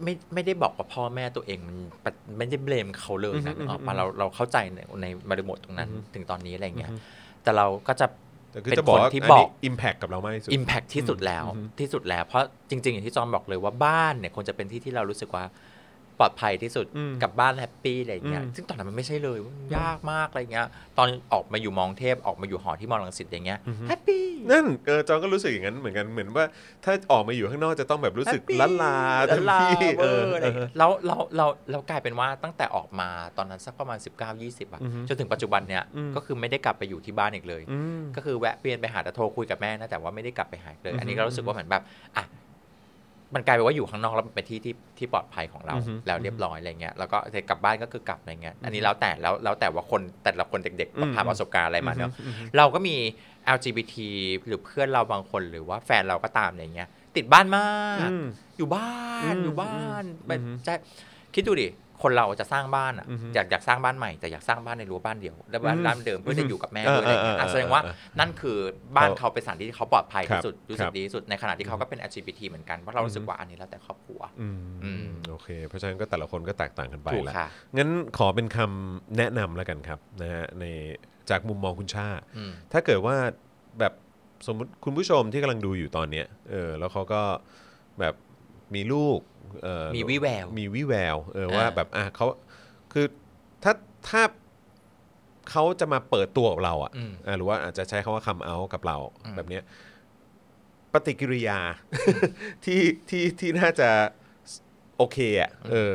ไม่ไม่ได้บอกว่าพ่อแม่ตัวเองมันปะไม่ได้เบลมเขาเลยนะอือฮึนึกออกอือฮึปะเราเราเข้าใจในในบริบทตรงนั้นอือฮึถึงตอนนี้อะไรเงี้ยอือฮึแต่เราก็จะ แต่คือเป็นจะบอกว่าคนที่อันบอนี้กอิมแพคกับเรามากที่สุด Impact ที่สุดแล้วอืมที่สุดแล้วเพราะจริง ๆ อย่างที่จอมบอกเลยว่าบ้านเนี่ยควรจะเป็นที่ที่เรารู้สึกว่า ปลอดภัยที่สุดอืมกับบ้านแฮปปี้อะไรเงี้ยอืมซึ่งตอนนั้นมันไม่ใช่เลยมันยากมากอะไรเงี้ยตอนออกมาอยู่มองเทพออกมาอยู่หอที่มอลังสิตอย่างเงี้ยแฮปปี้นั่นเออจอนก็รู้สึกอย่างนั้นเหมือนกันเหมือนว่า ถ้าออกมาอยู่ข้างนอกจะต้องแบบรู้สึก Happy ล้านลาละเต็มลาที่เวเอออร์อะไรเออย่างอเงี้ยแล้วเราเราเรากลายเป็นว่าตั้งแต่ออกมาตอนนั้นสักประมาณ 19 20อะอือฮึจนถึงปัจจุบันเนี่ยอืมก็คือไม่ได้กลับไปอยู่ที่บ้านอีกเลยอืมก็คือแวะเวียนไปหาแต่โทรคุยกับแม่นะแต่ว่าไม่ได้กลับไปหาอีกเลย อันนี้ก็รู้สึกว่าเหมือนแบบอะ มันกลายเป็นว่าอยู่ข้างนอกแล้วมันเป็นที่ที่ที่ปลอดภัยของเราอือฮึแล้วเรียบร้อยอะไรเงี้ยแล้วก็แต่กลับบ้านก็คือกลับอะไรเงี้ยอันนี้แล้วแต่แล้วแล้วแต่ว่าคนแต่ละคนเด็กอืมๆผ่านประสบการณ์อะไรมาเนาะอือฮึเราก็มี LGBT หรือเพื่อนเราบางคนหรือว่าแฟนเราก็ตามอะไรเงี้ยติดบ้านมากอืมอยู่บ้านอืมอยู่บ้านอืมแบบอืมจะคิดดูดิ คนเราจะสร้างบ้านอะอือฮึอยากอยากสร้างบ้านใหม่แต่อยากสร้างบ้านในรั้วบ้านเดียวแล้วบ้านอืมบ้านเดิมเพื่อจะอยู่กับแม่เออด้วยอะไรเงี้ยเออเอออะแสดงว่าเออนั่นคือบ้านเขาเขาเป็นสถานที่ที่เขาปลอดภัยครัที่บสุดรู้คสึรักบดีที่สุดในขณะที่เขาก็เป็น LGBT เหมือนกันเพราะเรารู้สึกว่าอันนี้แล้วแต่ครอบครัวอืมอืมโอเค เพราะฉะนั้นก็แต่ละคนก็แตกต่างกันไปถูกละค่ะงั้นขอเป็นคำแนะนำแล้วกันครับนะฮะในจากมุมมองคุณชาอืมถ้าเกิดว่าแบบสมมติคุณผู้ชมที่กำลังดูอยู่ตอนเนี้ยเออแล้วเขาก็แบบ มีลูกเออมีวิแวว มีวิแววเออว่าอ่าแบบอะเขาคือถ้าถ้าเขาจะมาเปิดตัวกับเราอะอืม อะหรือว่าอาจจะใช้คำว่าคำเอากับเราอืมแบบเนี้ยปฏิกิริยา ที่ที่ที่น่าจะโอเคอะเออ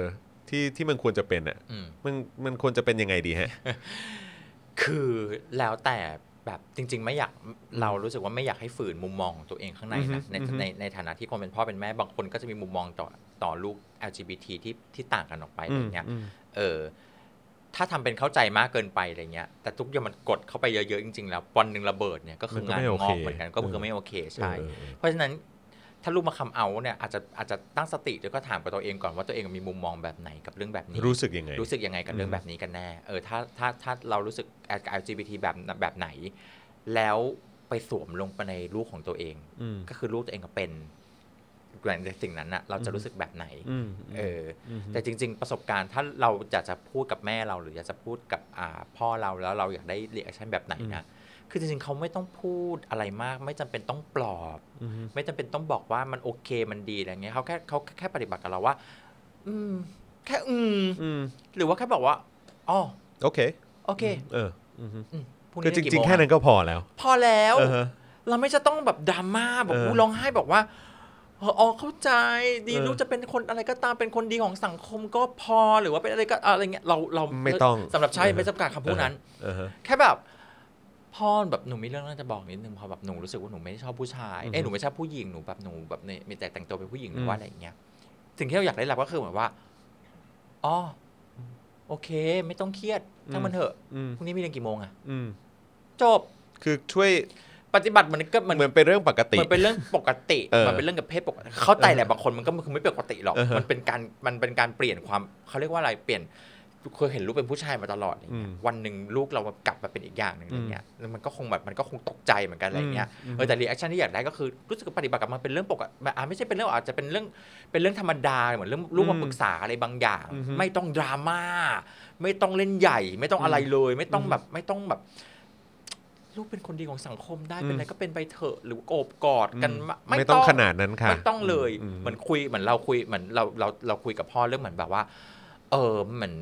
ที่ที่มันควรจะเป็นอะอืม มันมันควรจะเป็นยังไงดีฮะ คือแล้วแต่ แบบจริง ๆ ไม่อยากเรารู้สึกว่าไม่อยากให้ฝืนมุมมองของตัวเองข้างในอือฮึนะในอือฮึในในฐานะที่คนเป็นพ่อเป็นแม่บางคนก็จะมีมุมมองต่อต่อลูก LGBT ที่ที่ต่างกันออกไปอะไรเงี้ยอืมเออถ้าทำเป็นเข้าใจมากเกินไปอะไรเงี้ย แต่ทุกอย่างมันกดเข้าไปเยอะๆจริงๆแล้ววันหนึ่งระเบิดเนี่ยก็คือมันก็งานไม่โองเคอกเหมือนกันก็คือเออไม่โอเคใช่เออเออเออเพราะฉะนั้น ถ้าลูกมาคำเอาเนี่ยอาจจะอาจจะตั้งสติแล้วก็ถามกับตัวเองก่อนว่าตัวเองมีมุมมองแบบไหนกับเรื่องแบบนี้ รู้สึกยังไง รู้สึกยังไงกับเรื่องแบบนี้กันแน่เออถ้าถ้าถ้าเรารู้สึกกับ LGBT แบบแบบไหน แล้วไปสวมลงไปในลูกของตัวเองอืมก็คือลูกตัวเองก็เป็นในสิ่งนั้นน่ะเราจะรู้สึกแบบไหนอืมเอออแต่จริง ๆ ประสบการณ์ถ้าเราอยากจะพูดกับแม่เราหรืออยากจะพูดกับอ่าพ่อเราแล้วเราอยากได้ reaction แบบไหนนะ คือจริงๆเขาไม่ต้องพูดอะไรมาก ไม่จำเป็นต้องปลอบอืมไม่จำเป็นต้องบอกว่ามันโอเคมันดีอะไรเงี้ยเขาแค่เขาแค่ปฏิบัติกับเราว่า อืม แค่อืมอืมหรือว่าแค่บอกว่าอ๋อโอเค โอเค เอออือฮึอืมพรุ่คือจเล่นกี่ริงโมๆแค่นั้นอะก็พอแล้ว พอแล้วเออฮะเราไม่จะต้องแบบดราม่าแบบเอออู้ร้องไห้บอกว่าเอออ๋อเข้าใจดีเออลูกจะเป็นคนอะไรก็ตามเป็นคนดีของสังคมก็พอหรือว่าเป็นอะไรก็อะไรเงี้ยเราเราไม่ต้องสำหรับใช่เออไม่จำกัดคำพูดนั้นเออฮะแค่แบบ พ่อแบบหนูมีเรื่องน่าจะบอกนิดนึงพอแบบหนูรู้สึกว่าหนูไม่ได้ชอบผู้ชายอือฮึเอ้ยหนูไม่ชอบผู้หญิงหนูแบบหนูแบบเนี่ยมีแต่แต่งตัวเป็นผู้หญิงหรือมว่าอะไรอย่างเงี้ยสิ่งที่เราอยากได้รับก็คือเหมือนว่าอ๋อโอเค ไม่ต้องเครียดช่างมันเถอะอืมพรุ่งนี้มีเรียนกี่โมงอะอืมจบคือช่วยปฏิบัติมันก็มันเหมือนเป็นเรื่องปกติมันเป็นเรื่องปกติเออมันเป็นเรื่องกับเพศปกติ เข้าใจแหละบางคนมันก็คือไม่ปกติหรอกอือฮะมันเป็นการมันเป็นการเปลี่ยนความเขาเรียกว่าอะไรเปลี่ยน เคยเห็นลูกเป็นผู้ชายมาตลอดอะไรเงี้ยอืมวันหนึ่งลูกเรากลับมาเป็นอีกอย่างหนึ่งอะไรเงี้ยแล้วมันก็คงแบบมันก็คงตกใจเหมือนกันอะไรเงี้ยอืมเออแต่ reaction ที่อยากได้ก็คือรู้สึกว่าปฏิบัติกับมันเป็นเรื่องปกติอะไม่ใช่เป็นเรื่องอาจจะเป็นเรื่องเป็นเรื่องธรรมดาเหมือนเรื่องลูกมาอืมปรึกษาอะไรบางอย่างอือฮึไม่ต้องดราม่าไม่ต้องเล่นใหญ่ ไม่ต้องอะไรเลย ไม่ต้องแบบไม่ต้องแบบลูกเป็นคนดีของสังคมได้เป็นอะไรก็เป็นไปเถอะหรือโอบกอดกันมาไม่ต้องขนาดนั้นค่ะไม่ต้องเลยอืเหมือนคุยเหมือนเราคุยเหมือนเราเราเราคุยกับพ่อเรื่องเหมือนแบบว่า เออเหมือน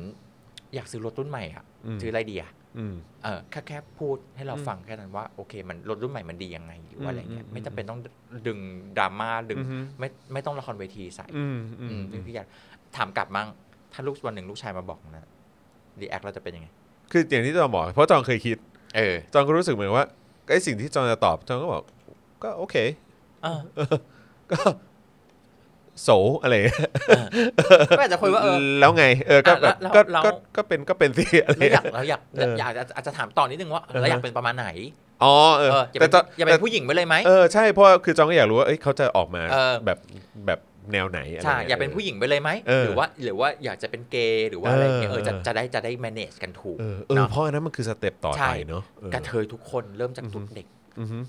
อยากซื้อรถรุ่นใหม่อะมซื้ออะไรดีอะอืมเออแค่แค่พูดให้เราอืมฟังแค่นั้นว่าโอเค มันรถรุ่นใหม่มันดียังไงหรือว่าอะไรเงี้ยอืมไม่จำเป็นต้องดึงดราม่าดึงอือฮึไม่ไม่ต้องละครเวทีใส่อืมอือืมมที่อยากถามกลับมั่งถ้าลูกวันหนึ่งลูกชายมาบอกนะรีแอคเราจะเป็นยังไง คืออย่างที่จองบอก เพราะจองเคยคิด เออจองก็รู้สึกเหมือนว่าไอ้สิ่งที่จองจะตอบจองก็บอก ก็โอเคเออก็ โสอะไรก็อาจจะคุยว่าเออแล้วไงเออก็อะแล้วก็แล้วก็ก็เป็นก็เป็นสิอะไรเราอยากเราอยากเอออยากอาจจะถามต่อนิดนึงว่าเออเราอยากเป็นประมาณไหนอ๋อเออเอออย่าแต่เป็นจองอย่าเป็นผู้หญิงไปเลยไหมเออใช่เพราะว่าคือจองก็อยากรู้ว่าเอ้ยเขาจะออกมาเออแบบแบบแนวไหนอะไรใช่งี้อยากเป็นผู้หญิงไปเลยไหมเออหรือว่าหรือว่าอยากจะเป็นเกย์หรือว่าอะไรเงี้ยเอเอออจะเออจะได้จะได้ manage กันถูกเออเออเนาะเพราะอันนั้นมันคือสเต็ปต่อใช่ไปเนาะเออกระเทยทุกคนเริ่มจากตุ๊ดเด็กอือฮึ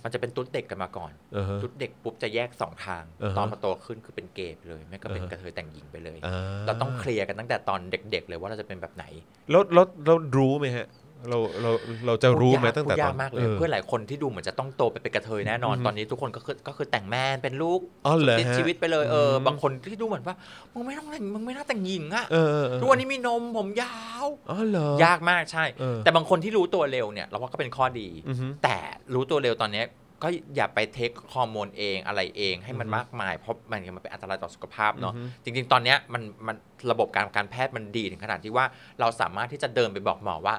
มันจะเป็นตุ๊ดเด็กกันมาก่อนเออฮะตุ๊ดเด็กปุ๊บจะแยกสองทางอ่าฮะตอนมาโตขึ้นคือเป็นเกย์ไปเลยไม่ก็เป็นอ่าฮะกระเทยแต่งหญิงไปเลยอ่เราต้องเคลียร์กันตั้งแต่ตอนเด็ก ๆ เลยว่าเราจะเป็นแบบไหนแล้วแล้วเรารู้ไหมฮะ เราเราเราจะรู้ไหมพูดยากตั้งแต่พูดตยาอนกมากเลยเพื่อนหลายคนที่ดูเหมือนจะต้องโตไปเป็นกระเทยแน่นอนอืมตอนนี้ทุกคนก็คือก็คือแต่งแมนเป็นลูกอ๋อเหรอติดฮะชีวิตไปเลยเอออืมบางคนที่ดูเหมือนว่ามึงไม่ต้องแต่งมึงไม่น่าแต่งหญิงอะเออเออเออทุกวันนี้มีนมผมยาวอ๋อเหรอยากมากใช่เออแต่บางคนที่รู้ตัวเร็วเนี่ยเราว่าก็เป็นข้อดีอือฮึแต่รู้ตัวเร็วตอนเนี้ยก็อย่าไปเทคฮอร์โมนเองอะไรเองให้มันมากมาย เพราะมันมันเป็นอันตรายต่อสุขภาพเนาะอือฮึจริง ๆ ตอนเนี้ยมันมันระบบการการแพทย์มันดีถึงขนาดที่ว่าเราสามารถที่จะเดินไปบอกหมอว่า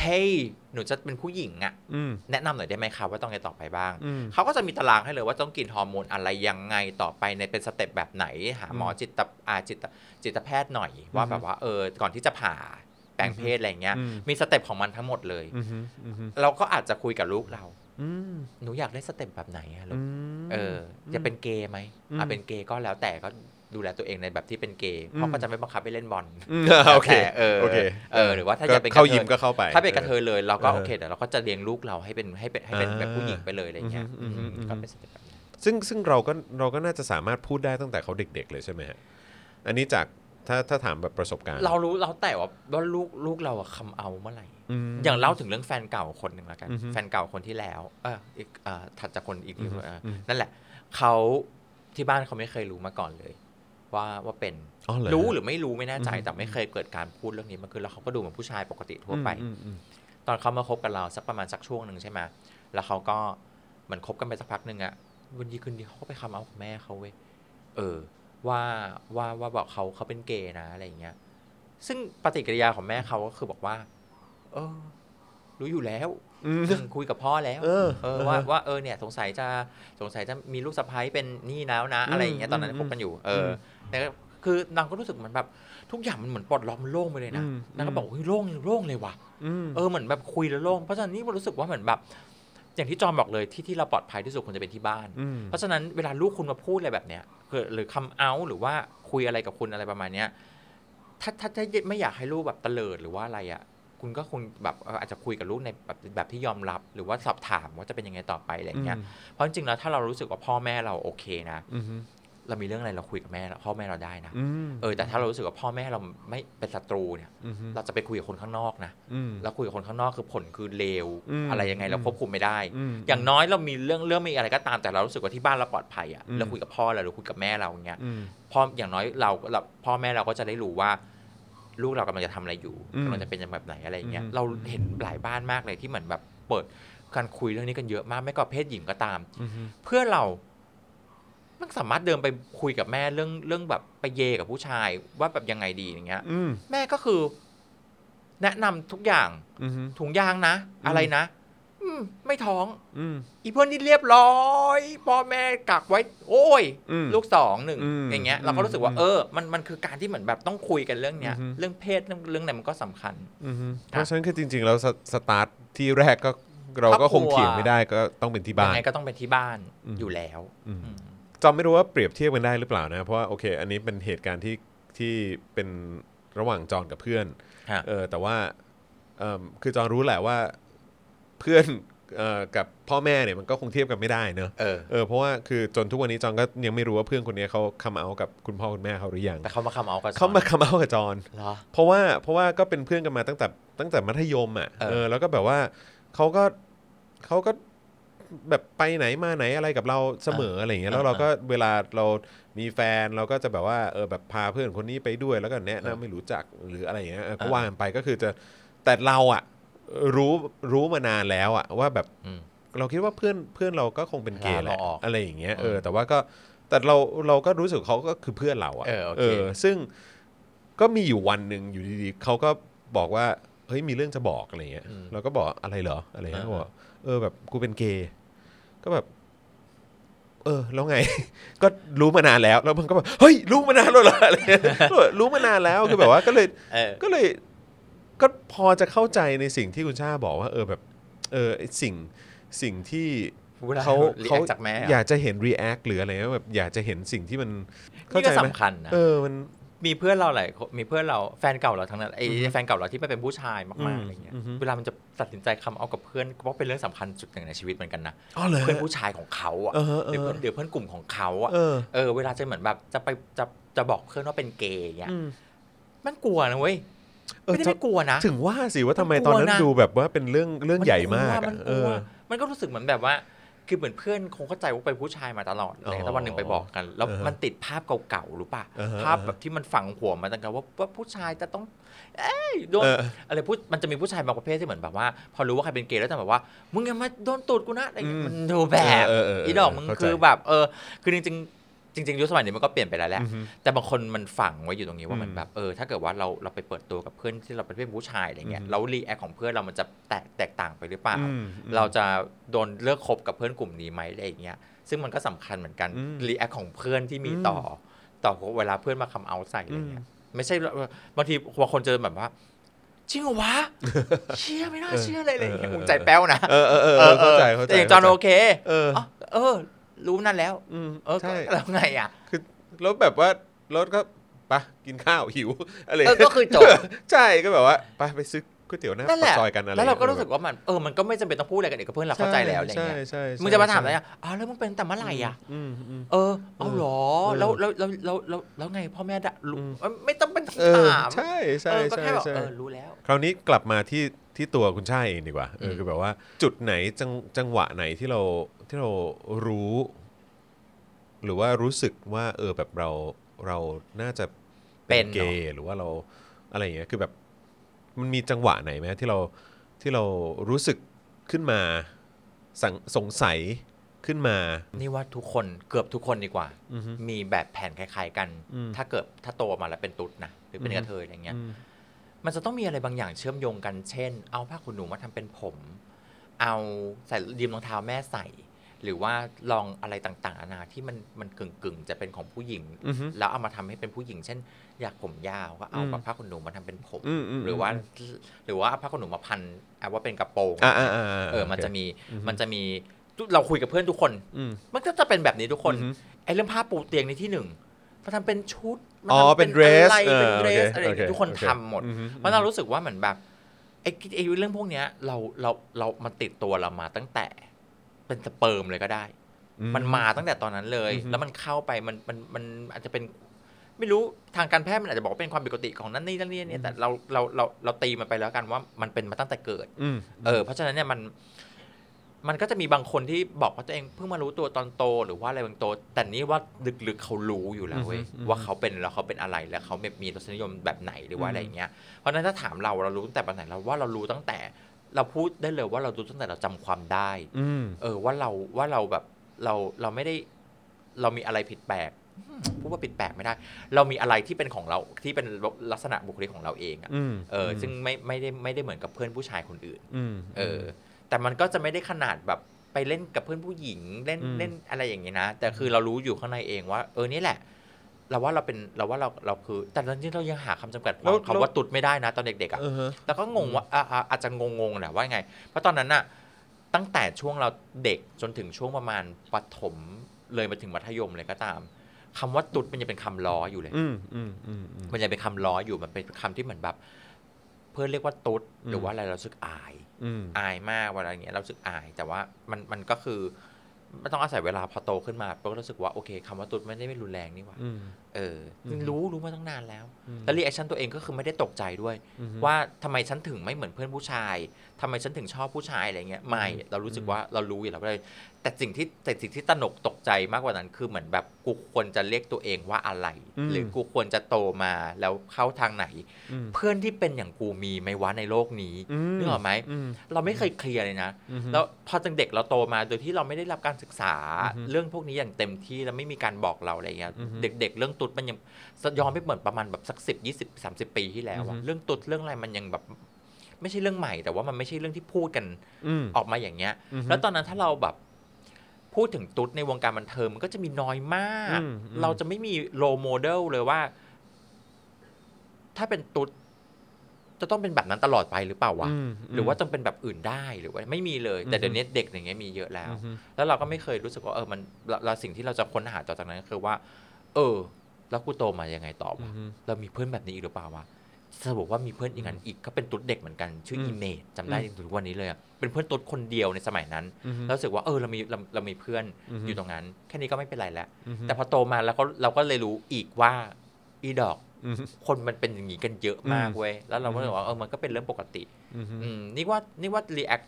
เฮ้ยหนูจะเป็นผู้หญิงอะอืมแนะนำหน่อยได้ไหมคะว่าต้องไงต่อไปบ้างอืมเขาก็จะมีตารางให้เลยว่าต้องกินฮอร์โมนอะไรยังไงต่อไปในเป็น step แบบไหน หาหมอจิตอาจิตจิตแพทย์หน่อยว่าอือฮึแบบว่าเออก่อนที่จะผ่าแปลงเพศอะไรเงี้ยอืมมี step ของมันทั้งหมดเลยอืมอืมเราก็อาจจะคุยกับลูกเราอืมหนูอยากได้ step แบบไหนอะลูกอืมเออจะเป็นเกย์ไหมอืมอะเป็นเกย์ก็แล้วแต่ก็ ดูแลตัวเองในแบบที่เป็นเกย์อืมพ่อก็จะไม่บังคับไปเล่นบอลอืมโอเคแต่เออโอเคเออหรือว่าถ้าจะเป็นเข้ากระเทยยิมก็เข้าไป ถ้าเป็นกระเทยเลยเราก็เออโอเคเดี๋ยวเราก็จะเลี้ยงลูกเราให้เป็นให้เป็นให้เป็นอ่าแบบผู้หญิงไปเลยอะไรเงี้ยอืมอืมอืมอืมก็เป็นสเต็ปแบบนี้ซึ่งซึ่งเราก็เราก็น่าจะสามารถพูดได้ตั้งแต่เขาเด็ก ๆ เลยใช่ไหมฮะอันนี้จากถ้าถ้าถามแบบประสบการณ์ เรารู้เราแต่ว่าว่าลูกลูกเราอะคำเอาเมื่อไหร่มอย่างเล่าถึงเรื่องแฟนเก่าคนหนึ่งแล้วกันอือฮึแฟนเก่าคนที่แล้ว เอออีกเอ่อถัดจากคนอีกทีอือฮึเอออมนั่นแหละเขาที่บ้านเขาไม่เคยรู้มาก่อนเลย ว่าว่าเป็นอ๋อเหรอรู้ฮะหรือไม่รู้ไม่แน่ใจอือฮึแต่ไม่เคยเกิดการพูดเรื่องนี้มาคือแล้วเขาก็ดูเหมือนผู้ชายปกติทั่วไปอืมอืมตอนเขามาคบกับเราสักประมาณสักช่วงหนึ่งใช่ไหมแล้วเขาก็เหมือนคบกันไปสักพักหนึ่งอะวันดีคืนดีเขาก็ไปคำเอากับแม่เขาเว้ยเออ ว่าว่าว่าบอกเขาเขาเป็นเกย์นะอะไรอย่างเงี้ย ซึ่งปฏิกิริยาของแม่เขาก็คือบอกว่า เออ รู้อยู่แล้วอืมอืมคุยกับพ่อแล้วเออเออว่าว่าเออเนี่ย สงสัยจะสงสัยจะมีลูกสะใภ้เป็นนี่แล้วนะ อะไรอย่างเงี้ยตอนนั้นอืมคบกันอยู่ เออม แต่ก็คือนางก็รู้สึกเหมือนแบบทุกอย่างมันเหมือนปลดล็อกมันโล่งไปเลยนะอืมนางก็บอกเฮ้ยโล่งโล่งเลยว่ะอืมเออเหมือนแบบคุยแล้วโล่งเพราะฉะนั้นนี่มันรู้สึกว่าเหมือนแบบ อย่างที่จอมบอกเลยที่ที่เราปลอดภัยที่สุดควรจะเป็นที่บ้านอืมเพราะฉะนั้นเวลาลูกคุณมาพูดอะไรแบบเนี้ยคือหรือคำเอาหรือว่าคุยอะไรกับคุณอะไรประมาณเนี้ยถ้าถ้าถ้าไม่อยากให้ลูกแบบเตลิดหรือว่าอะไรอะคุณก็คงแบบเอ่ออาจจะคุยกับลูกในแบบแบบที่ยอมรับ หรือว่าสอบถามว่าจะเป็นยังไงต่อไปอะไรอย่างเงี้ยเพราะจริงๆแล้วถ้าเรารู้สึกว่าพ่อแม่เราโอเคนะอืม เรามีเรื่องอะไรเราคุยกับแม่เราพ่อแม่เราได้นะอืมเออแต่ถ้าเรารู้สึกว่าพ่อแม่เราไม่เป็นศัตรูเนี่ยอืมเราจะไปคุยกับคนข้างนอกนะอืมแล้วคุยกับคนข้างนอกคือผลคือเลวอืมอะไรยังไงเราควบคุมไม่ได้อืมอย่างน้อยเรามีเรื่องเรื่องมีอะไรก็ตามแต่เรารู้สึกว่าที่บ้านเราปลอดภัยอะอืมเราคุยกับพ่อเราหรือคุยกับแม่เราอย่างเงี้ยอืมพ่ออย่างน้อยเราเราพ่อแม่เราก็จะได้รู้ว่า ลูกเรากำลังจะทำอะไรอยู่อืมกำลังจะเป็นแบบไหนอะไรอย่างเงี้ยอืมเราเห็นหลายบ้านมากเลยที่เหมือนแบบเปิดการคุยเรื่องนี้กันเยอะมากไม่ก็เพศหญิงก็ตามอืมเพื่อนเรา มันสามารถเดินไปคุยกับแม่เรื่องเรื่องแบบไปเยกับผู้ชายว่าแบบยังไงดีอย่างเงี้ยอืม แม่ก็คือ แนะนำทุกอย่าง อืมถุงยางนะ อะไรนะอืมไม่ท้อง อืม อีเพื่อนนี่เรียบร้อยพ่อแม่กักไว้ โอ้ย อืมลูกสองหนึ่งอืมอย่างเงี้ย เราก็รู้สึกว่าอืมเออ มันมันคือการที่เหมือนแบบต้องคุยกันเรื่องเนี้ย อือฮึ เรื่องเพศเรื่องเรื่องไหนมันก็สำคัญ อืมเพราะฉะนั้นคือจริงๆแล้วสสตาร์ทที่แรกก็เราก็คงครอบครัวเถียงไม่ได้ก็ต้องเป็นที่ยับ้านไงก็ต้องเป็นที่บ้านอืม อยู่แล้วอืม อืม จอมไม่รู้ว่าเปรียบเทียบกันได้หรือเปล่านะ เพราะว่าโอเค อันนี้เป็นเหตุการณ์ที่ที่เป็นระหว่างจอนกับเพื่อนฮะ เออแต่ว่าเออคือจอนรู้แหละว่าเพื่อนเอ่อกับพ่อแม่เนี่ยมันก็คงเทียบกันไม่ได้เนอะเออ เออเพราะว่าคือจนทุกวันนี้จอนก็ยังไม่รู้ว่าเพื่อนคนนี้เขาคัมเอากับคุณพ่อคุณแม่เขาหรือยังแต่เขามาคำเอากับเขามาคัมเอากับจอน เหรอ เพราะว่าเพราะว่าก็เป็นเพื่อนกันมาตั้งแต่ตั้งแต่มัธยมอะเออ เออแล้วก็แบบว่าเขาก็เขาก็ แบบไปไหนมาไหนอะไรกับเราเสมออะไรอย่างเงี้ยแล้วเราก็เวลาเรามีแฟนเราก็จะแบบว่าเออแบบพาเพื่อนคนนี้ไปด้วยแล้วก็แนะนำไม่รู้จักหรืออะไรอย่างเงี้ยเออก็ว่ากันไปก็คือจะแต่เราอะรู้รู้มานานแล้วอะว่าแบบอืม เราคิดว่าเพื่อนเพื่อนเราก็คงเป็นเกย์แหละเราออกอะไรอย่างเงี้ยเอออืมแต่ว่าก็แต่เราเราก็รู้สึกเขาก็คือเพื่อนเราอะเออโอเค ซึ่งก็มีอยู่วันหนึ่งอยู่ดีๆเขาก็บอกว่าเฮ้ยมีเรื่องจะบอกอะไรเงี้ยเราก็บอกอะไรเหรออะไรเงี้ยบอก เออแบบกูเป็นเกย์ก็แบบ เออ แล้วไง ก็รู้มานานแล้ว แล้วมันก็แบบเฮ้ย รู้มานานแล้วเหรออะไรเงี้ยก็แบบรู้มานานแล้วคือแบบว่าก็เลยเออ ก็เลย ก็พอจะเข้าใจในสิ่งที่คุณชาบอกว่า เออแบบ เออไอ้สิ่งสิ่งที่เวลาเขารีแอเขาคจากแม่อะอยากจะเห็น react หรืออะไรเงี้ยแบบอยากจะเห็นสิ่งที่มันเข้านี่ใจก็ไหมสำคัญนะ เออมัน มีเพื่อนเราหลายคนมีเพื่อนเราแฟนเก่าเราทั้งนั้นไอ้อือฮึแฟนเก่าเราที่ไม่เป็นผู้ชายอืมากมๆอะไรเงี้ยอือฮึเวลามันจะตัดสินใจคำเอากับเพื่อนก็เป็นเรื่องสำคัญจุดหนึ่งในชีวิตเหมือนกันนะอ๋อเลยเพื่อนผู้ชายของเขาอะเออเออหรือเพื่อนเดี๋ยวเพื่อนกลุ่มของเขาอะเออเออเวลาจะเหมือนแบบจะไปจะจะบอกเพื่อนว่าเป็นเกย์อย่างเงี้ยอืมมันกลัวนะเว้ยเออไม่ได้ไม่กลัวนะถึงว่าสิว่าทำไมมันกตลัอวนนั้นนะดูแบบว่าเป็นเรื่องเรื่องใหญ่มากมัอะนกเอลัวอมันก็รู้สึกเหมือนแบบว่า คือเหมือนเพื่อนคงเข้าใจว่าเป็นผู้ชายมาตลอดอะไรเงี้ยอ๋อแต่วันหนึ่งไปบอกกัน แล้วอ่าฮะมันติดภาพเก่าๆรู้ป่ะอ่าฮะภาพแบบที่มันฝังหัวมาตั้งแต่ว่าว่าผู้ชายจะต้อง เอ้ยโดนเอออะไรพูดมันจะมีผู้ชายบางประเภทที่เหมือนแบบว่า พอรู้ว่าใครเป็นเกย์แล้วจะแบบว่า มึงอย่ามาโดนตูดกูนะอะไรเงี้ยอืมมันดูแบบเออเออเอออีดอกมึงเข้าใจคือแบบ เออ คือจริงๆ จริงๆยุคสมัยนี้มันก็เปลี่ยนไปแล้วแหละอือฮึแต่บางคนมันฝังไว้อยู่ตรงนี้ว่าอืมมันแบบเออถ้าเกิดว่าเราเราไปเปิดตัวกับเพื่อนที่เราเป็นเพื่อนผู้ชายอะไรเงี้ยอืมแล้ว react ของเพื่อนเรามันจะแตกแตกต่างไปหรือเปล่าอืมเราจะโดนเลิกคบกับเพื่อนกลุ่มนี้ไหมอะไรอย่างเงี้ยซึ่งมันก็สำคัญเหมือนกันอืม react ของเพื่อนที่มีอืมต่อ ต่อเวลาเพื่อนมาคำเอาใส่อะไรเงี้ยไม่ใช่บางทีบางคนเจอแบบว่าจริงเหรอวะ เชื่อไม่น่าเชื่อเลยเลยเออเออผมใจแป้วนะเออเออเออเออเข้าใจเข้าใจแต่อย่างจอห์นโอเค เอออ๋อเออ รู้นั่นแล้ว อืมเออก็ใช่แล้วไงอะ คือแล้วแบบว่ารถก็ไปะกินข้าวหิวอะไรเออก็คือจบใช่ก็แบบว่าไปไปซื้อก๋วยเตี๋ยวหน้านั่นแหปากละซอยกันอะไรแล้วเราก็รู้สึกว่ามันเออมันก็ไม่จำเป็นต้องพูดอะไรกันเด็กกับเพื่อนเราเข้าใจแล้วอะไรใช่เงี้ยใช่ใช่มึงจะมาถามอะไรอะอ๋อแล้วมึงเป็นแต่เมื่อไหร่อะอืมอืมเออเอาเหรอเออแล้วแล้วแล้วแล้วแล้วแล้วไงพ่อแม่ด่ารู้อืมเอ้ยไม่ต้องเป็นเออถามใช่ใช่เออก็ใช่แค่บอกใช่เออรู้แล้ว คราวนี้กลับมาที่ที่ตัวคุณชายเองดีกว่าเออมคือแบบว่าจุดไหนจังจังหวะไหนที่เรา ที่เรารู้ หรือว่ารู้สึกว่าเออแบบเราเราน่าจะเป็นเกย์หรือว่าเราอะไรอย่างเงี้ยคือแบบมันมีจังหวะไหนไหมที่เราที่เรารู้สึกขึ้นมาสังสงสัยขึ้นมา นี่ว่าทุกคนเกือบทุกคนดีกว่า อือฮึ มีแบบแผนคล้ายๆกัน อืมถ้าเกิดถ้าโตมาแล้วเป็นตุ๊ดนะหรือเป็นอืมกระเทยอะไรเงี้ยอืมมันจะต้องมีอะไรบางอย่างเชื่อมโยงกัน เช่น เอาผ้าขนหนูมาทำเป็นผม เอาใส่ยืมรองเท้าแม่ใส่ หรือว่าลองอะไรต่างๆนานาที่มันมันกึ่งกึ่งๆจะเป็นของผู้หญิงอือฮึแล้วเอามาทำให้เป็นผู้หญิง เช่น อยากผมยาวก็เอาอืมแบบผ้าขนหนูมาทำเป็นผมอืมอืมหรือว่า หรือว่าเอาผ้าขนหนูมาพันเอาว่าเป็นกระโปรงอ่าอ่าอ่าเออมันจะโคมีอือฮึมันจะมีเราคุยกับเพื่อนทุกคนอืมมันก็จะเป็นแบบนี้ทุกคนอือฮึไอ้เรื่องผ้าปูเตียงในที่หนึ่งมาทำเป็นชุดมาอ๋อทำเป็น dress อะไรเป็นเออเดรสโอเคอะไรอย่างเงี้ยโอเคทุกคนโอเคทำหมดอือฮึเพราะเรารู้สึกว่าเหมือนแบบไอ้ไอ้เรื่องพวกเนี้ยเราเราเรามันติดตัวเรามาตั้งแต่ เป็นสเปิร์มเลยก็ได้ มันมาตั้งแต่ตอนนั้นเลยอือฮึแล้วมันเข้าไปมันมันมันอาจจะเป็น ไม่รู้ทางการแพทย์มันอาจจะบอกว่าเป็นความปกติของนั่นนี่นั่นนี่เนี่ยแต่เราเราเราเราตีมันไปแล้วกันว่ามันเป็นมาตั้งแต่เกิดอืมเออเพราะฉะนั้นเนี่ยมัน มันก็จะมีบางคนที่บอกว่าตัวเองเพิ่งมารู้ตัวตอนโตหรือว่าอะไรบางโต แต่นี่ว่าลึกๆเขารู้อยู่แล้วเว้ยอือฮึว่าเขาเป็นแล้วเขาเป็นอะไรแล้วเขามีรสนิยมแบบไหนหรือว่าอะไรอย่างเงี้ยเพราะฉะนั้นถ้าถามเราเรารู้ตั้งแต่วันไหนเราว่าเรารู้ตั้งแต่ เราพูดได้เลยว่าเรารู้ตั้งแต่เราจำความได้ อืมเออ ว่าเราว่าเราแบบเราเราไม่ได้เรามีอะไรผิดแปลกอืมพูดว่าผิดแปลกไม่ได้ เรามีอะไรที่เป็นของเราที่เป็นลักษณะบุคลิกของเราเองอะอืมเออ ซึ่งไม่ไม่ได้ไม่ได้เหมือนกับเพื่อนผู้ชายคนอื่นอืมเออ แต่มันก็จะไม่ได้ขนาดแบบไปเล่นกับเพื่อนผู้หญิงเล่นอืมเล่นอะไรอย่างนี้นะ แต่คือเรารู้อยู่ข้างในเองว่า เออนี่แหละ เราว่าเราเป็นเราว่าเราเราคือ แต่ตอนนี้เรายังหาคำจำกัดความคำว่าตุดไม่ได้นะ ตอนเด็กๆอะเออฮะแล้วก็งงว่าอ่าอ่าอาจจะงงๆแหละว่าไง เพราะตอนนั้นน่ะตั้งแต่ช่วงเราเด็กจนถึงช่วงประมาณปฐมเลยมาถึงมัธยมเลยก็ตามคำว่าตุ๊ดมันยังเป็นคำล้ออยู่เลยอืมอืมอืมอืมมันยังเป็นคำล้ออยู่มันเป็นคำที่เหมือนแบบ เพื่อนเรียกว่าตุ๊ดหรือว่าอะไรเรารู้สึกอายอืมอายมากเวลาอย่างเงี้ยเรารู้สึกอาย แต่ว่ามันมันก็คือไม่ต้องอาศัยเวลาพอโตขึ้นมาเราก็รู้สึกว่าโอเคคำว่าตุ๊ดไม่ได้ไม่รุนแรงนี่หว่าอืม เอออืมรู้รู้มาตั้งนานแล้วอืมแล้ว reaction ตัวเองก็คือไม่ได้ตกใจด้วยอืมว่าทำไมฉันถึงไม่เหมือนเพื่อนผู้ชายทำไมฉันถึงชอบผู้ชายอะไรเงี้ยไม่เรารู้สึกว่าเรารู้อยู่แล้วเลยแต่สิ่งที่แต่สิ่งที่ตระหนกตกใจมากกว่านั้น คือเหมือนแบบกูควรจะเรียกตัวเองว่าอะไรอืมหรือกูควรจะโตมาแล้วเข้าทางไหนอืมเพื่อนที่เป็นอย่างกูมีไหมวะในโลกนี้อืมนึกออกไหมอืมเราไม่เคยเคลียร์เลยนะอือฮึแล้วพอตั้งเด็กเราโตมาโดยที่เราไม่ได้รับการศึกษาอือฮึเรื่องพวกนี้อย่างเต็มที่แล้วไม่มีการบอกเราอะไรเงี้ยอือฮึเด็ก ๆ เรื่องตุ๊ดมันยังย้อนไปเหมือนประมาณแบบสักสิบยี่สิบสามสิบปีที่แล้วอือะอฮึเรื่องตุ๊ดเรื่องอะไรมันยังแบบไม่ใช่เรื่องใหม่ แต่ว่ามันไม่ใช่เรื่องที่พูดกันอืมออกมาอย่างเงี้ยอือฮึแล้วตอนนั้นถ้าเราแบบพูดถึงตุ๊ดในวงการบันเทิงมันก็จะมีน้อยมากอืมอืมเราจะไม่มีโรโมเดลเลยว่า ถ้าเป็นตุ๊ดจะต้องเป็นแบบนั้นตลอดไปหรือเปล่าวะอืมหรือว่าต้องเป็นแบบอื่นได้หรือว่าไม่มีเลย แต่อือฮึเดี๋ยวนี้เด็กอย่างเงี้ยมีเยอะแล้วอือฮึแล้วเราก็ไม่เคยรู้สึกว่าเออมันเราเราสิ่งที่เราจะค้นหาต่อจากนั้นก็คือว่า เออ แล้วกูโตมายังไงต่ออืวะอฮึเรามีเพื่อนแบบนี้อีกหรือเปล่าวะสรุปว่ามีเพื่อนอีกนั้นอีกก็เป็นตุ๊ดเด็กเหมือนกัน ชื่อมอีเมจจำได้อืมถึงทุกวันนี้เลยอะเป็นเพื่อนตุ๊ดคนเดียวในสมัยนั้นอือฮึแล้วรู้สึกว่าเออเรามีเราเรามีเพื่อนอือฮึอยู่ตรงนั้น แค่นี้ก็ไม่เป็นไรแล้วอือฮึแต่พอโตมาแล้วก็เราก็เลยรู้อีกว่าอีดอกอืมคนมันเป็นอย่างนี้กันเยอะมากอืมเว้ยแล้วเราก็เลยว่าเออมันก็เป็นเรื่องปกติอืมอืมนี่ว่านี่ว่า react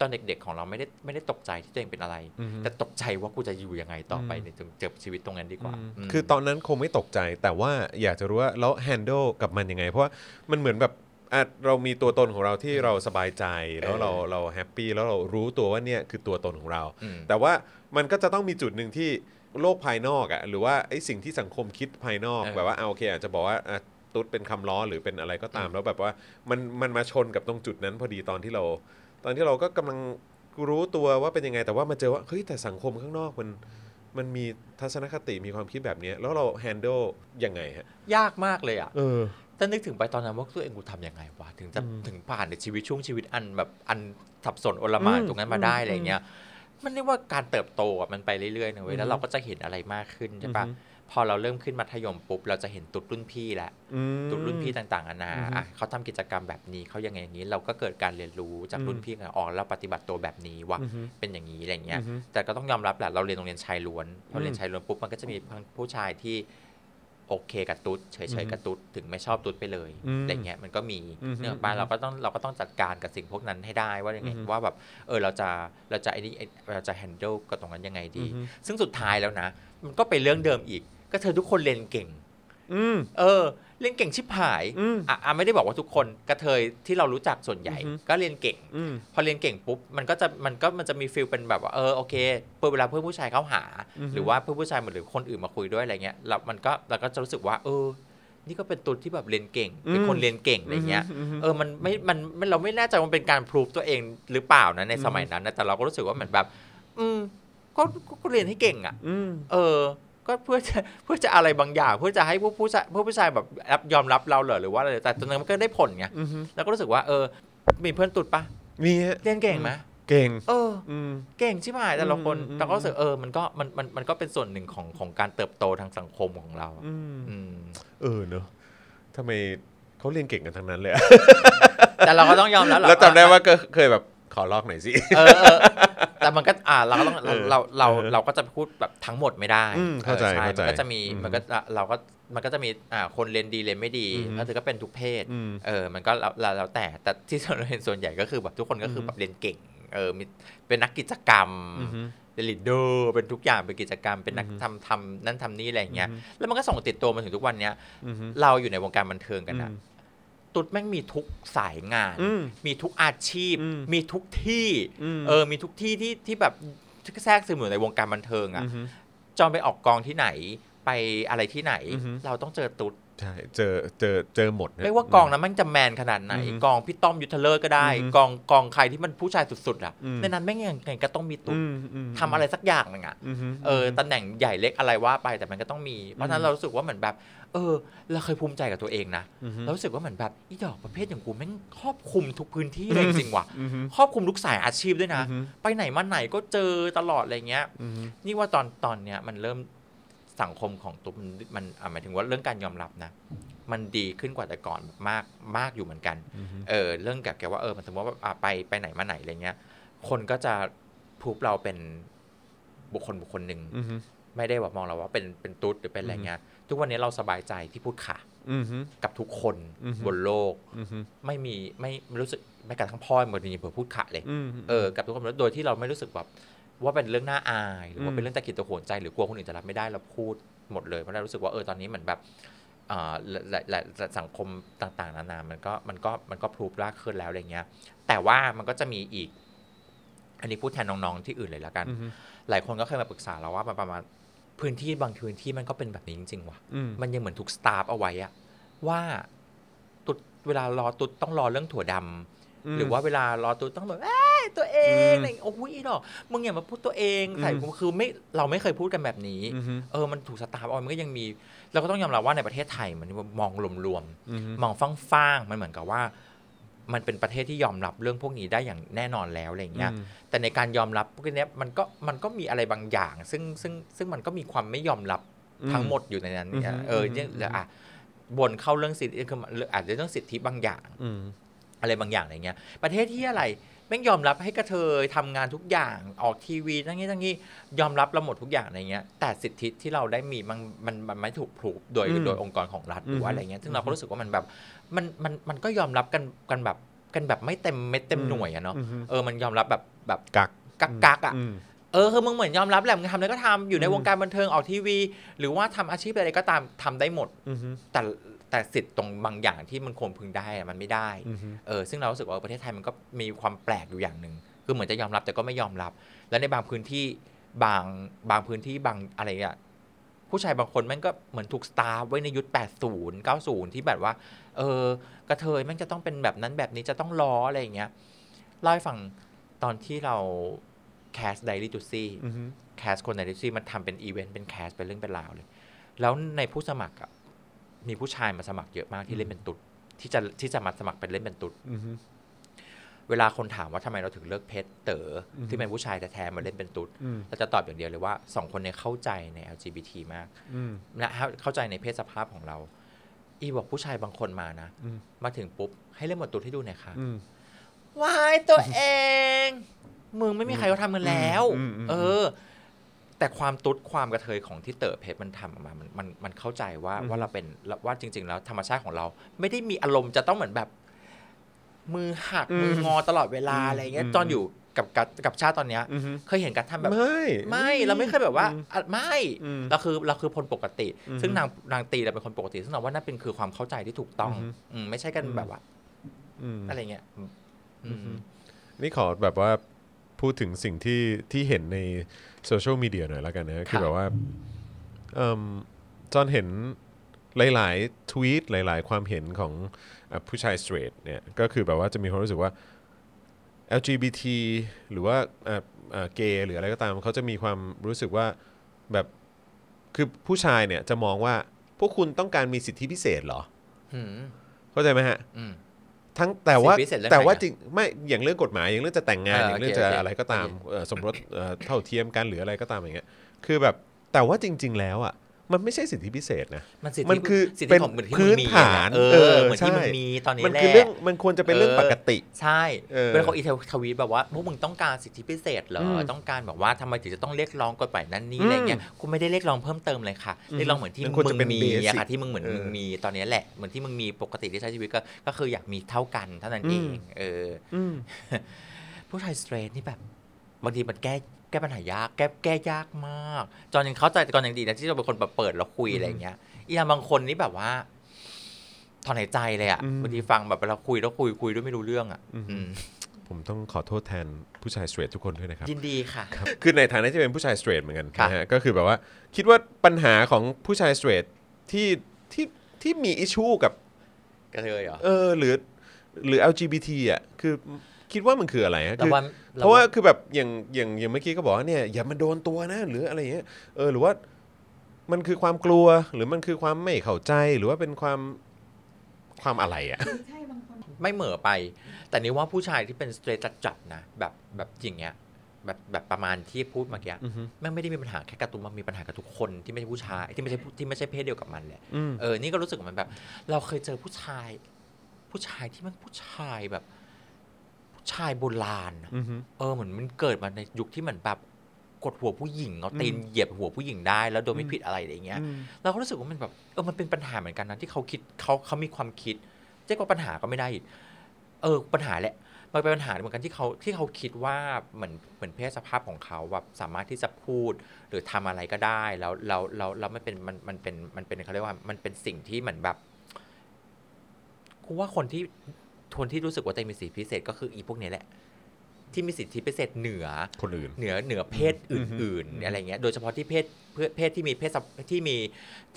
ตอนเด็ก ๆ ของเราไม่ได้ไม่ได้ตกใจที่ตัวเองเป็นอะไรอืมแต่ตกใจว่ากูจะอยู่ยังไงต่อไปอืมในตรงเจอชีวิตตรงนั้นดีกว่าอืมมคือตอนนั้นคงไม่ตกใจแต่ว่าอยากจะรู้ว่าแล้ว handle กับมันยังไง เพราะว่ามันเหมือนแบบอะเรามีตัวตนของเราที่เราสบายใจแล้วเราเรา happy แล้วเรารู้ตัวว่าเนี่ยคือตัวตนของเราอืมแต่ว่ามันก็จะต้องมีจุดหนึ่งที่โลกภายนอกอะ่ะหรือว่าไอ้สิ่งที่สังคมคิดภายนอกเออแบบว่าเอาโอเคอาจจะบอกว่าอะตุ๊ดเป็นคำล้อหรือเป็นอะไรก็ตามอืมแล้วแบบว่ามันมันมาชนกับตรงจุดนั้นพอดีตอนที่เรา ตอนที่เราก็กำลังรู้ตัวว่าเป็นยังไงแต่ว่ามาเจอว่าเฮ้ยแต่สังคมข้างนอกมันมันมีทัศนคติมีความคิดแบบเนี้ยแล้วเราแฮนด์ลยังไงฮะยากมากเลยอะเออถ้านึกถึงไปตอนนั้นว่าตัวเองกูทำยังไงวะถึงจะอืมถึงผ่านในชีวิตช่วงชีวิตอันแบบอันสับสนโอลหมานอืมตรงนั้นมาได้อืมอะไรเงี้ยมันเรียกว่าการเติบโตอะมันไปเรื่อยๆนะเว้ยอืแล้อวฮึเราก็จะเห็นอะไรมากขึ้นใช่ปะอือฮึ พอเราเริ่มขึ้นมัธยมปุ๊บ เราจะเห็นตุ๊ดรุ่นพี่แล้วอืมตุ๊ดรุ่นพี่ต่างๆนานาอือฮึอะเขาทำกิจกรรมแบบนี้เขายังไงอย่างนี้ เราก็เกิดการเรียนรู้จากอืมรุ่นพี่ไงอ๋อเราปฏิบัติตัวแบบนี้ว่ะอือฮึเป็นอย่างนี้อะไรเงี้ยอือฮึแต่ก็ต้องยอมรับแหละเราเรียนโรงเรียนชายล้วนพอเรียอืนมชายล้วนปุ๊บมันก็จะมีผู้ชายที่โอเคกับตุ๊ดเฉอืยมๆกับตุ๊ดถึงไม่ชอบตุ๊ดไปเลยอืมอะไรเงี้ยมันก็มีอืมเนื่องบ้านเราก็ต้องเราก็ต้องจัดการกับสิ่งพวกนั้นให้ได้ว่ายังไงอืมว่าแบบเออเราจะเราจะไอ้นี่ไอ้เราจะ handle กับตรงนั้นยังไงดีอือฮึซึ่งสุดท้ายแล้วนะ มันก็เป็นเรื่องเดิมอีก ก็เธอทุกคนเรียนเก่ง อืม เออ เรียนเก่งชิบหายอืมอะอะไม่ได้บอกว่าทุกคนกระเทยที่เรารู้จักส่วนใหญ่ อือฮึ ก็เรียนเก่ง อืม พอเรียนเก่งปุ๊บมันก็จะมันก็มันจะมีฟิลเป็นแบบว่าเออโอเคเปิดเวลาเพื่อนผู้ชายเข้าหา อือฮึ หรือว่าเพื่อนผู้ชายหรือคนอื่นมาคุยด้วยอะไรเงี้ยเรามันก็เราก็จะรู้สึกว่า เออ นี่ก็เป็นตัวที่แบบเรียนเก่ง เป็นคนเรียนเก่งอะไรเงี้ยอืมเออ มันไม่ มันมันเราไม่แน่ใจว่ามันเป็นการพรูฟตัวเองหรือเปล่านะในสมัยนั้นนะแต่เราก็รู้สึกว่าเหมือนแบบ อืมก็ก็ก็เรียนให้เก่งอะ อืม เออ ก็เพื่อจะเพื่อจะอะไรบางอย่าง เพื่อจะให้ผู้ผู้ชายผู้ผู้ชายแบบรับยอมรับเราเหรอหรือว่าอะไรแต่ตอนนั้นมันก็ได้ผลไงอืมแล้วก็รู้สึกว่า เออ มีเพื่อนตุดปะมีฮะเรียนเก่งไหมเก่ง เอออืมเก่งชิบหายแต่ละคนอืมอืมแต่ก็รู้สึกเออมันก็มันมันมันก็เป็นส่วนหนึ่งของของการเติบโตทางสังคมของเราอืมอืมเออเนอะทำไมเขาเรียนเก่งกันทั้งนั้นเลยอะแต่เราก็ต้องยอมแล้วหรอแล้วจำได้ว่าก็เคยแบบข อลอกหน่อยสิเออเออแต่มันก็อ่าเราก็ต้องเออเราเราเออเราก็จะพูดแบบทั้งหมดไม่ได้อืมเข้าใจออเข้าใจมันก็จะมีอืมมันก็อะเราก็มันก็จะมีอ่าคนเรียนดีเรียนไม่ดีอืมแล้วเธอก็เป็นทุกเพศอืมเออมันก็แล้วแล้วแล้วแต่แต่ที่เราเห็นส่วนใหญ่ก็คือแบบทุกคนก็คือแบบเรียนเก่งเออมีเป็นนักกิจกรรมอือฮึเป็นลีดเดอร์เป็นทุกอย่างเป็นกิจกรรมเป็นนักอือฮึทำทำนั่นทำนี่อะไรอย่างเงี้ยอือฮึแล้วมันก็ส่งติดตัวมาถึงทุกวันเนี้ยอือฮึเราอยู่ในวงการบันเทิงกันอะอืม ตุ๊ดแม่งมีทุกสายงานอืมมีทุกอาชีพอืมมีทุกที่อืมเออมีทุกที่ที่ที่แบบที่แทรกซึมอยู่ในวงการบันเทิงอะอือฮึจอนไปออกกองที่ไหนไปอะไรที่ไหนอือฮึเราต้องเจอตุ๊ดใช่เจอเจอเจอหมดนะไม่ว่ากองนั้นมันจะแมนขนาดไหนอือฮึกองพี่ต้อมยุทธเลิศก็ได้อือฮึกองกองใครที่มันผู้ชายสุดๆอะอืมในนั้นแม่งยังไงก็ต้องมีตุ๊ดอืมมทำอะไรสักอย่างหนึ่งอะอือฮึเออตำแหน่งใหญ่เล็กอะไรว่าไปแต่มันก็ต้องมี เพราะฉะนั้นอืมเรารู้สึกว่าเหมือนแบบ เออ เราเคยภูมิใจกับตัวเองนะอือฮึเรารู้สึกว่าเหมือนแบบอีดอกประเภทอย่างกูแม่งครอบคลุมทุกพื้นที่เลยจริงๆว่ะอือฮึครอบคลุมทุกสายอาชีพด้วยนะอือฮึไปไหนมาไหนก็เจอตลอดอะไรเงี้ยอือฮึนี่ว่าตอนตอนเนี้ยมันเริ่มสังคมของตุ๊กมันมันอะหมายถึงว่าเรื่องการยอมรับนะ มันดีขึ้นกว่าแต่ก่อนมากมากอยู่เหมือนกันอือฮึเออเรื่องกับแกว่าเออมันสมมติว่าอะไปไปไหนมาไหนอะไรเงี้ย คนก็จะพูบเราเป็นบุคคลบุคคลหนึ่งอือฮึไม่ได้แบบมองเราว่าเป็นเป็นตุ๊ดหรือเป็นอะไรเงี้ย ทุกวันนี้เราสบายใจที่พูดค่ะอือฮึกับทุกคนอือฮึบนโลกอือฮึไม่มีไม่ไม่รู้สึกไม่กระทั่งพ่อมันมีเผื่อพูดขะเลยอืมเออกับทุกคนโดยที่เราไม่รู้สึกแบบว่าเป็นเรื่องน่าอาย หรืออืว่ามเป็นเรื่องตะกิดตะขวงใจหรือกลัวคนอื่นจะรับไม่ได้เราพูดหมดเลยเพราะเรารู้สึกว่าเออตอนนี้เหมือนแบบอ่าหลายหลายหลายสังคมต่างๆ นานา มันก็มันก็มันก็พรูฟรากขึ้นแล้วอะไรเงี้ย แต่ว่ามันก็จะมีอีก อันนี้พูดแทนน้องๆที่อื่นเลยแล้วกันอือฮึหลายคนก็เคยมาปรึกษาเราว่ามันประมาณ พื้นที่บางพื้นที่มันก็เป็นแบบนี้จริงๆว่ะอืมมันยังเหมือนถูกสตาร์ฟเอาไว้อะว่าตุดเวลารอตุดต้องรอเรื่องถั่วดำหรือว่าเวลารอตุดต้องแบบเอ้ยตัวเองอืมอะไรอย่างเงี้ยโอ้ยดอกมึงอย่ามาพูดตัวเองใส่อืมคือไม่เราไม่เคยพูดกันแบบนี้อือฮึเออมันถูกสตาร์ฟเอาไว้มันก็ยังมีเราก็ต้องยอมรับว่าในประเทศไทยมันมองรวมอือฮึๆมองฟ้างๆมันเหมือนกับว่า มันเป็นประเทศที่ยอมรับเรื่องพวกนี้ได้อย่างแน่นอนแล้วอะไรอย่างเงี้ยอืมแต่ในการยอมรับพวกนี้มันก็มันก็มีอะไรบางอย่าง ซึ่งซึ่งซึ่งมันก็มีความไม่ยอมรับอืมทั้งหมดอยู่ในนั้นเนี่ยอืมเอออืมเนี่ยแล้วอะบนเข้าเรื่องสิทธิคืออาจจะเรื่องสิทธิบางอย่างอืมอะไรบางอย่างอะไรเงี้ย ประเทศที่อะไร แม่งยอมรับให้กระเทยทำงานทุกอย่างออกทีวีทั้งนี้ทั้งนี้ยอมรับเราหมดทุกอย่างอะไรเงี้ย แต่สิทธิที่เราได้มีมันมันมันไม่ถูกผูกโดยอืมโดยองค์กรของรัฐหรือว่าอืมอะไรเงี้ยซึ่งเราก็รู้สึกว่ามันแบบมันมันมันก็ยอมรับกันกันแบบกันแบบไม่เต็มเม็ดเต็มหน่วยอะเนาะอือฮึเออมันยอมรับแบบแบบกักกักกักๆอะอืมเออคือมึงเหมือนยอมรับแหละมึงทำอะไรก็ทำอยู่ในอืมวงการบันเทิงออกทีวี หรือว่าทำอาชีพอะไรก็ตามทำได้หมดอือฮึแต่ แต่สิทธิ์ตรงบางอย่างที่มันควรพึงได้อะมันไม่ได้อือฮึเออซึ่งเรารู้สึกว่าประเทศไทยมันก็มีความแปลกอยู่อย่างหนึ่งคือเหมือนจะยอมรับแต่ก็ไม่ยอมรับ และในบางพื้นที่บางบางพื้นที่บางอะไรอะผู้ชายบางคนแม่งก็เหมือนถูกสตัฟฟ์ไว้ในยุค 80 90 ที่แบบว่า เออกะเทยแม่งจะต้องเป็นแบบนั้นแบบนี้จะต้องล้ออะไรอย่างเงี้ยเล่าให้ฟังตอนที่เรา cast ไดรี่จูซี่อือฮึ cast คนในดิซี่มันทำเป็นอีเวนต์เป็น cast เป็นเรื่องเป็นราวเลย แล้วในผู้สมัครอะ มีผู้ชายมาสมัครเยอะมากที่เล่นเป็นตุ๊ดที่จะที่จะมาสมัครเป็นเล่นเป็นตุ๊ดอือฮึเวลาคนถามว่าทำไมเราถึงเลือกเพชรเต๋อออฮึที่เป็นผู้ชายแท้ๆมาเล่นเป็นตุ๊ดอืมเราจะตอบอย่างเดียวเลยว่าสองคนเนี้เข้าใจใน LGBT มากอืมและเข้าใจในเพศสภาพของเรา อีบอกผู้ชายบางคนมานะอืมมาถึงปุ๊บ ให้เล่นบทตุ๊ดให้ดูหน่อยค่ะอืมวายตัวเอง มึงไม่มีใครเขาทำกันแล้วอืมอืมอืมเออ แต่ความตุ๊ดความกระเทยของที่เต๋อเพชรมันทำออกมามันมันมันเข้าใจว่าว่าเราเป็นว่าจริง ๆ แล้วธรรมชาติของเรา ไม่ได้มีอารมณ์จะต้องเหมือนแบบ มือหักมืองอตลอดเวลาอะไรเงี้ยตอนอยู่กับกับกับชาติตอนเนี้ย อือฮึเคยเห็นกันทำแบบ ไม่ ไม่เราไม่เคยแบบว่าอะไม่อืมเราคือเราคือคนปกติ อืมซึ่งนางนางตีเราเป็นคนปกติ ซึ่งเราว่านั่นเป็นคือความเข้าใจที่ถูกต้องอืมอืมไม่ใช่กันอืมแบบว่า อืม อะไรเงี้ยอืมอืมนี่ขอแบบว่า พูดถึงสิ่งที่ที่เห็นในโซเชียลมีเดียหน่อยแล้วกันนะคือแบบว่าเอิ่มจอนเห็นหลาย ๆ ทวีตหลาย ๆ ความเห็นของอะผู้ชายสเตรทเนี่ยก็คือแบบว่าจะมีความรู้สึกว่า LGBT หรือว่าเกย์หรืออะไรก็ตามเขาจะมีความรู้สึกว่าแบบคือผู้ชายเนี่ยจะมองว่าพวกคุณต้องการมีสิทธิพิเศษเหรออืมเข้าใจไหมฮะอืม ทั้งแต่ว่าสิทธิพิเศษเรื่องแต่ว่าไหนอะ จริงไม่อย่างเรื่องกฎหมายอย่างเรื่องจะแต่งงานเอออย่างเรื่องโอเคจะโอเค อะไรก็ตามโอเคเอ่อสมรสเอ่อเท่าเทียมกันหรืออะไรก็ตามอย่างเงี้ยคือแบบแต่ว่าจริง ๆ แล้วอะ มันไม่ใช่สิทธิพิเศษนะมันสิทธิมันคือสิทธิเป็นของเหมือนที่พื้มึนงมีฐานเอเอออเหมือนที่ใช่มึงมีตอนนี้มันแหละคือเรื่องมันควรจะเป็นเรื่องเออปกติ ใช่เออเป็นเขาอีเทลทวีตแบบว่าพวกมึงต้องการสิทธิพิเศษเหรออืมต้องการแบบว่าทำไมถึงจะต้องเรียกร้องกฎหมายนั้นนี้อืมอะไรเงี้ยกูไม่ได้เรียกร้องเพิ่มเติมเลยค่ะอืมเรียกร้องเหมือนที่มันมึควรจะเป็นงมี basic อะค่ะที่มึงเหมือนเออมึงมีตอนนี้แหละเหมือนที่มึงมีปกติที่ใช้ชีวิตก็ก็คืออยากมีเท่ากันเท่านั้นเองเอออืมผู้ชายสเตรทนี่แบบบางทีมันแก้ แก้ปัญหายากแก้แก้ยากมาก จอนยังเข้าใจแต่ก่อนยังดีนะที่เราเป็นคนแบบเปิดแล้วคุยอะไรอย่างเงี้ยอีกอย่างบางคนนี่แบบว่าถอนหายใจเลยอะอืมบางทีฟังแบบเวลาคุยแล้วคุยคุยด้วยไม่รู้เรื่องอะอืมอืมผมต้องขอโทษแทนผู้ชายสเตรททุกคนด้วยนะครับยินดีค่ะคือในฐานะที่เป็นผู้ชายสเตรทเหมือนกันค่ะนะฮะก็คือแบบว่า คิดว่าปัญหาของผู้ชายสเตรทที่ที่ที่มีอิชชูกับกระเทยเหรอเออหรือ หรือ LGBT อะคือคิดว่ามันคืออะไรฮะเราคือว่า เพราะว่าคือแบบอย่างอย่างอย่างเมื่อกี้ก็บอกว่าเนี่ยอย่ามาโดนตัวนะ หรืออะไรอย่างเงี้ยเออหรือว่ามันคือความกลัวหรือมันคือความไม่เข้าใจหรือว่าเป็นความความอะไรอะใช่บางคน ไม่เหม่อไป แต่นี่ว่าผู้ชายที่เป็นสเตรทจัดๆนะแบบแบบอย่างเงี้ยแบบแบบประมาณที่พูดเมื่อกี้อือฮึ แม่งไม่ได้มีปัญหาแค่การ์ตูนมันมีปัญหากับทุกคนที่ไม่ใช่ผู้ชายที่ไม่ใช่ผู้ที่ไม่ใช่เพศเดียวกับมันแหละ อืม เออ นี่ก็รู้สึกเหมือนแบบ เราเคยเจอผู้ชาย ผู้ชายที่มันผู้ชายแบบผู้ ชายโบราณอะอือฮึเออเหมือนมันเกิดมาในยุคที่เหมือนแบบกดหัวผู้หญิงเอาตีนอืมเหยียบหัวผู้หญิงได้ แล้วโดยไม่ผิดอะไรอย่างเงี้ยอืมเราก็รู้สึกว่ามันแบบเออมันเป็นปัญหาเหมือนกันนะที่เขาคิดเขาเขามีความคิดเรียกว่าปัญหาก็ไม่ได้อีกเออปัญหาแหละมันเป็นปัญหาเหมือนกันที่เขาที่เขาคิดว่าเหมือนเหมือนเพศสภาพของเขาแบบสามารถที่จะพูดหรือทำอะไรก็ได้แล้วแล้วแล้วแล้วมันเป็นมันมันเป็นมันเป็นเขาเรียกว่ามันเป็นสิ่งที่เหมือนแบบกูว่าคนที่ คนที่รู้สึกว่าตัวเองมีสิทธิพิเศษก็คืออีพวกเนี้ยแหละ ที่มีสิทธิพิเศษเหนือคนอื่น เหนือเหนือเพศอื่น ๆ อะไรเงี้ย โดยเฉพาะที่เพศเพศเพศที่มีเพศสภที่มี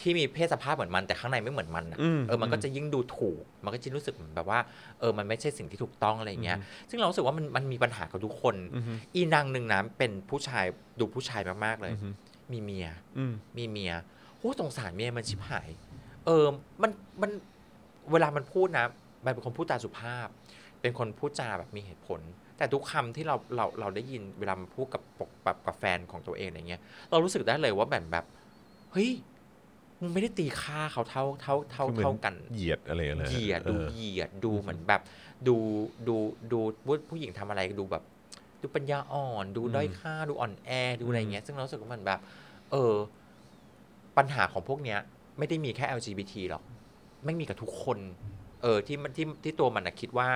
ที่มีเพศสภาพเหมือนมันแต่ข้างในไม่เหมือนมันอะอืมเออมันก็จะยิ่งดูถูก มันก็จะรู้สึกเหมือนแบบว่าเออมันไม่ใช่สิ่งที่ถูกต้องอะไรเงี้ย ซึ่งเรารู้สึกว่ามันมันมีปัญหากับทุกคนอือฮึอีนางหนึ่งนะเป็นผู้ชายดูผู้ชายมากๆเลยอือฮึมีเมียอืมมีเมียโอ้สงสารเมียมันชิบหาย เออมันมันเวลามันพูดนะ มันเป็นคนพูดจาสุภาพ เป็นคนพูดจาแบบมีเหตุผล แต่ทุกคำที่เราเราเราได้ยินเวลามันพูดกับปกแบบกับแฟนของตัวเองอะไรเงี้ย เรารู้สึกได้เลยว่าแบบแบบเฮ้ยมึงไม่ได้ตีค่าเขาเท่าเท่าเท่าคือหมือเท่ากันเหยียดอะไรอะไรเหยียดดูออเหยียดดูเหมือนแบบดูดูดูผู้ผู้หญิงทำอะไรดูแบบดูปัญญาอ่อน ดูอืมด้อยค่าดูอ่อนแอดูอะไรอืมเงี้ย ซึ่งเรารู้สึกว่ามันแบบ เออ ปัญหาของพวกเนี้ย ไม่ได้มีแค่ LGBT หรอกไม่งมีกับทุกคน เออที่มันที่ที่ตัวมันนะคิดว่า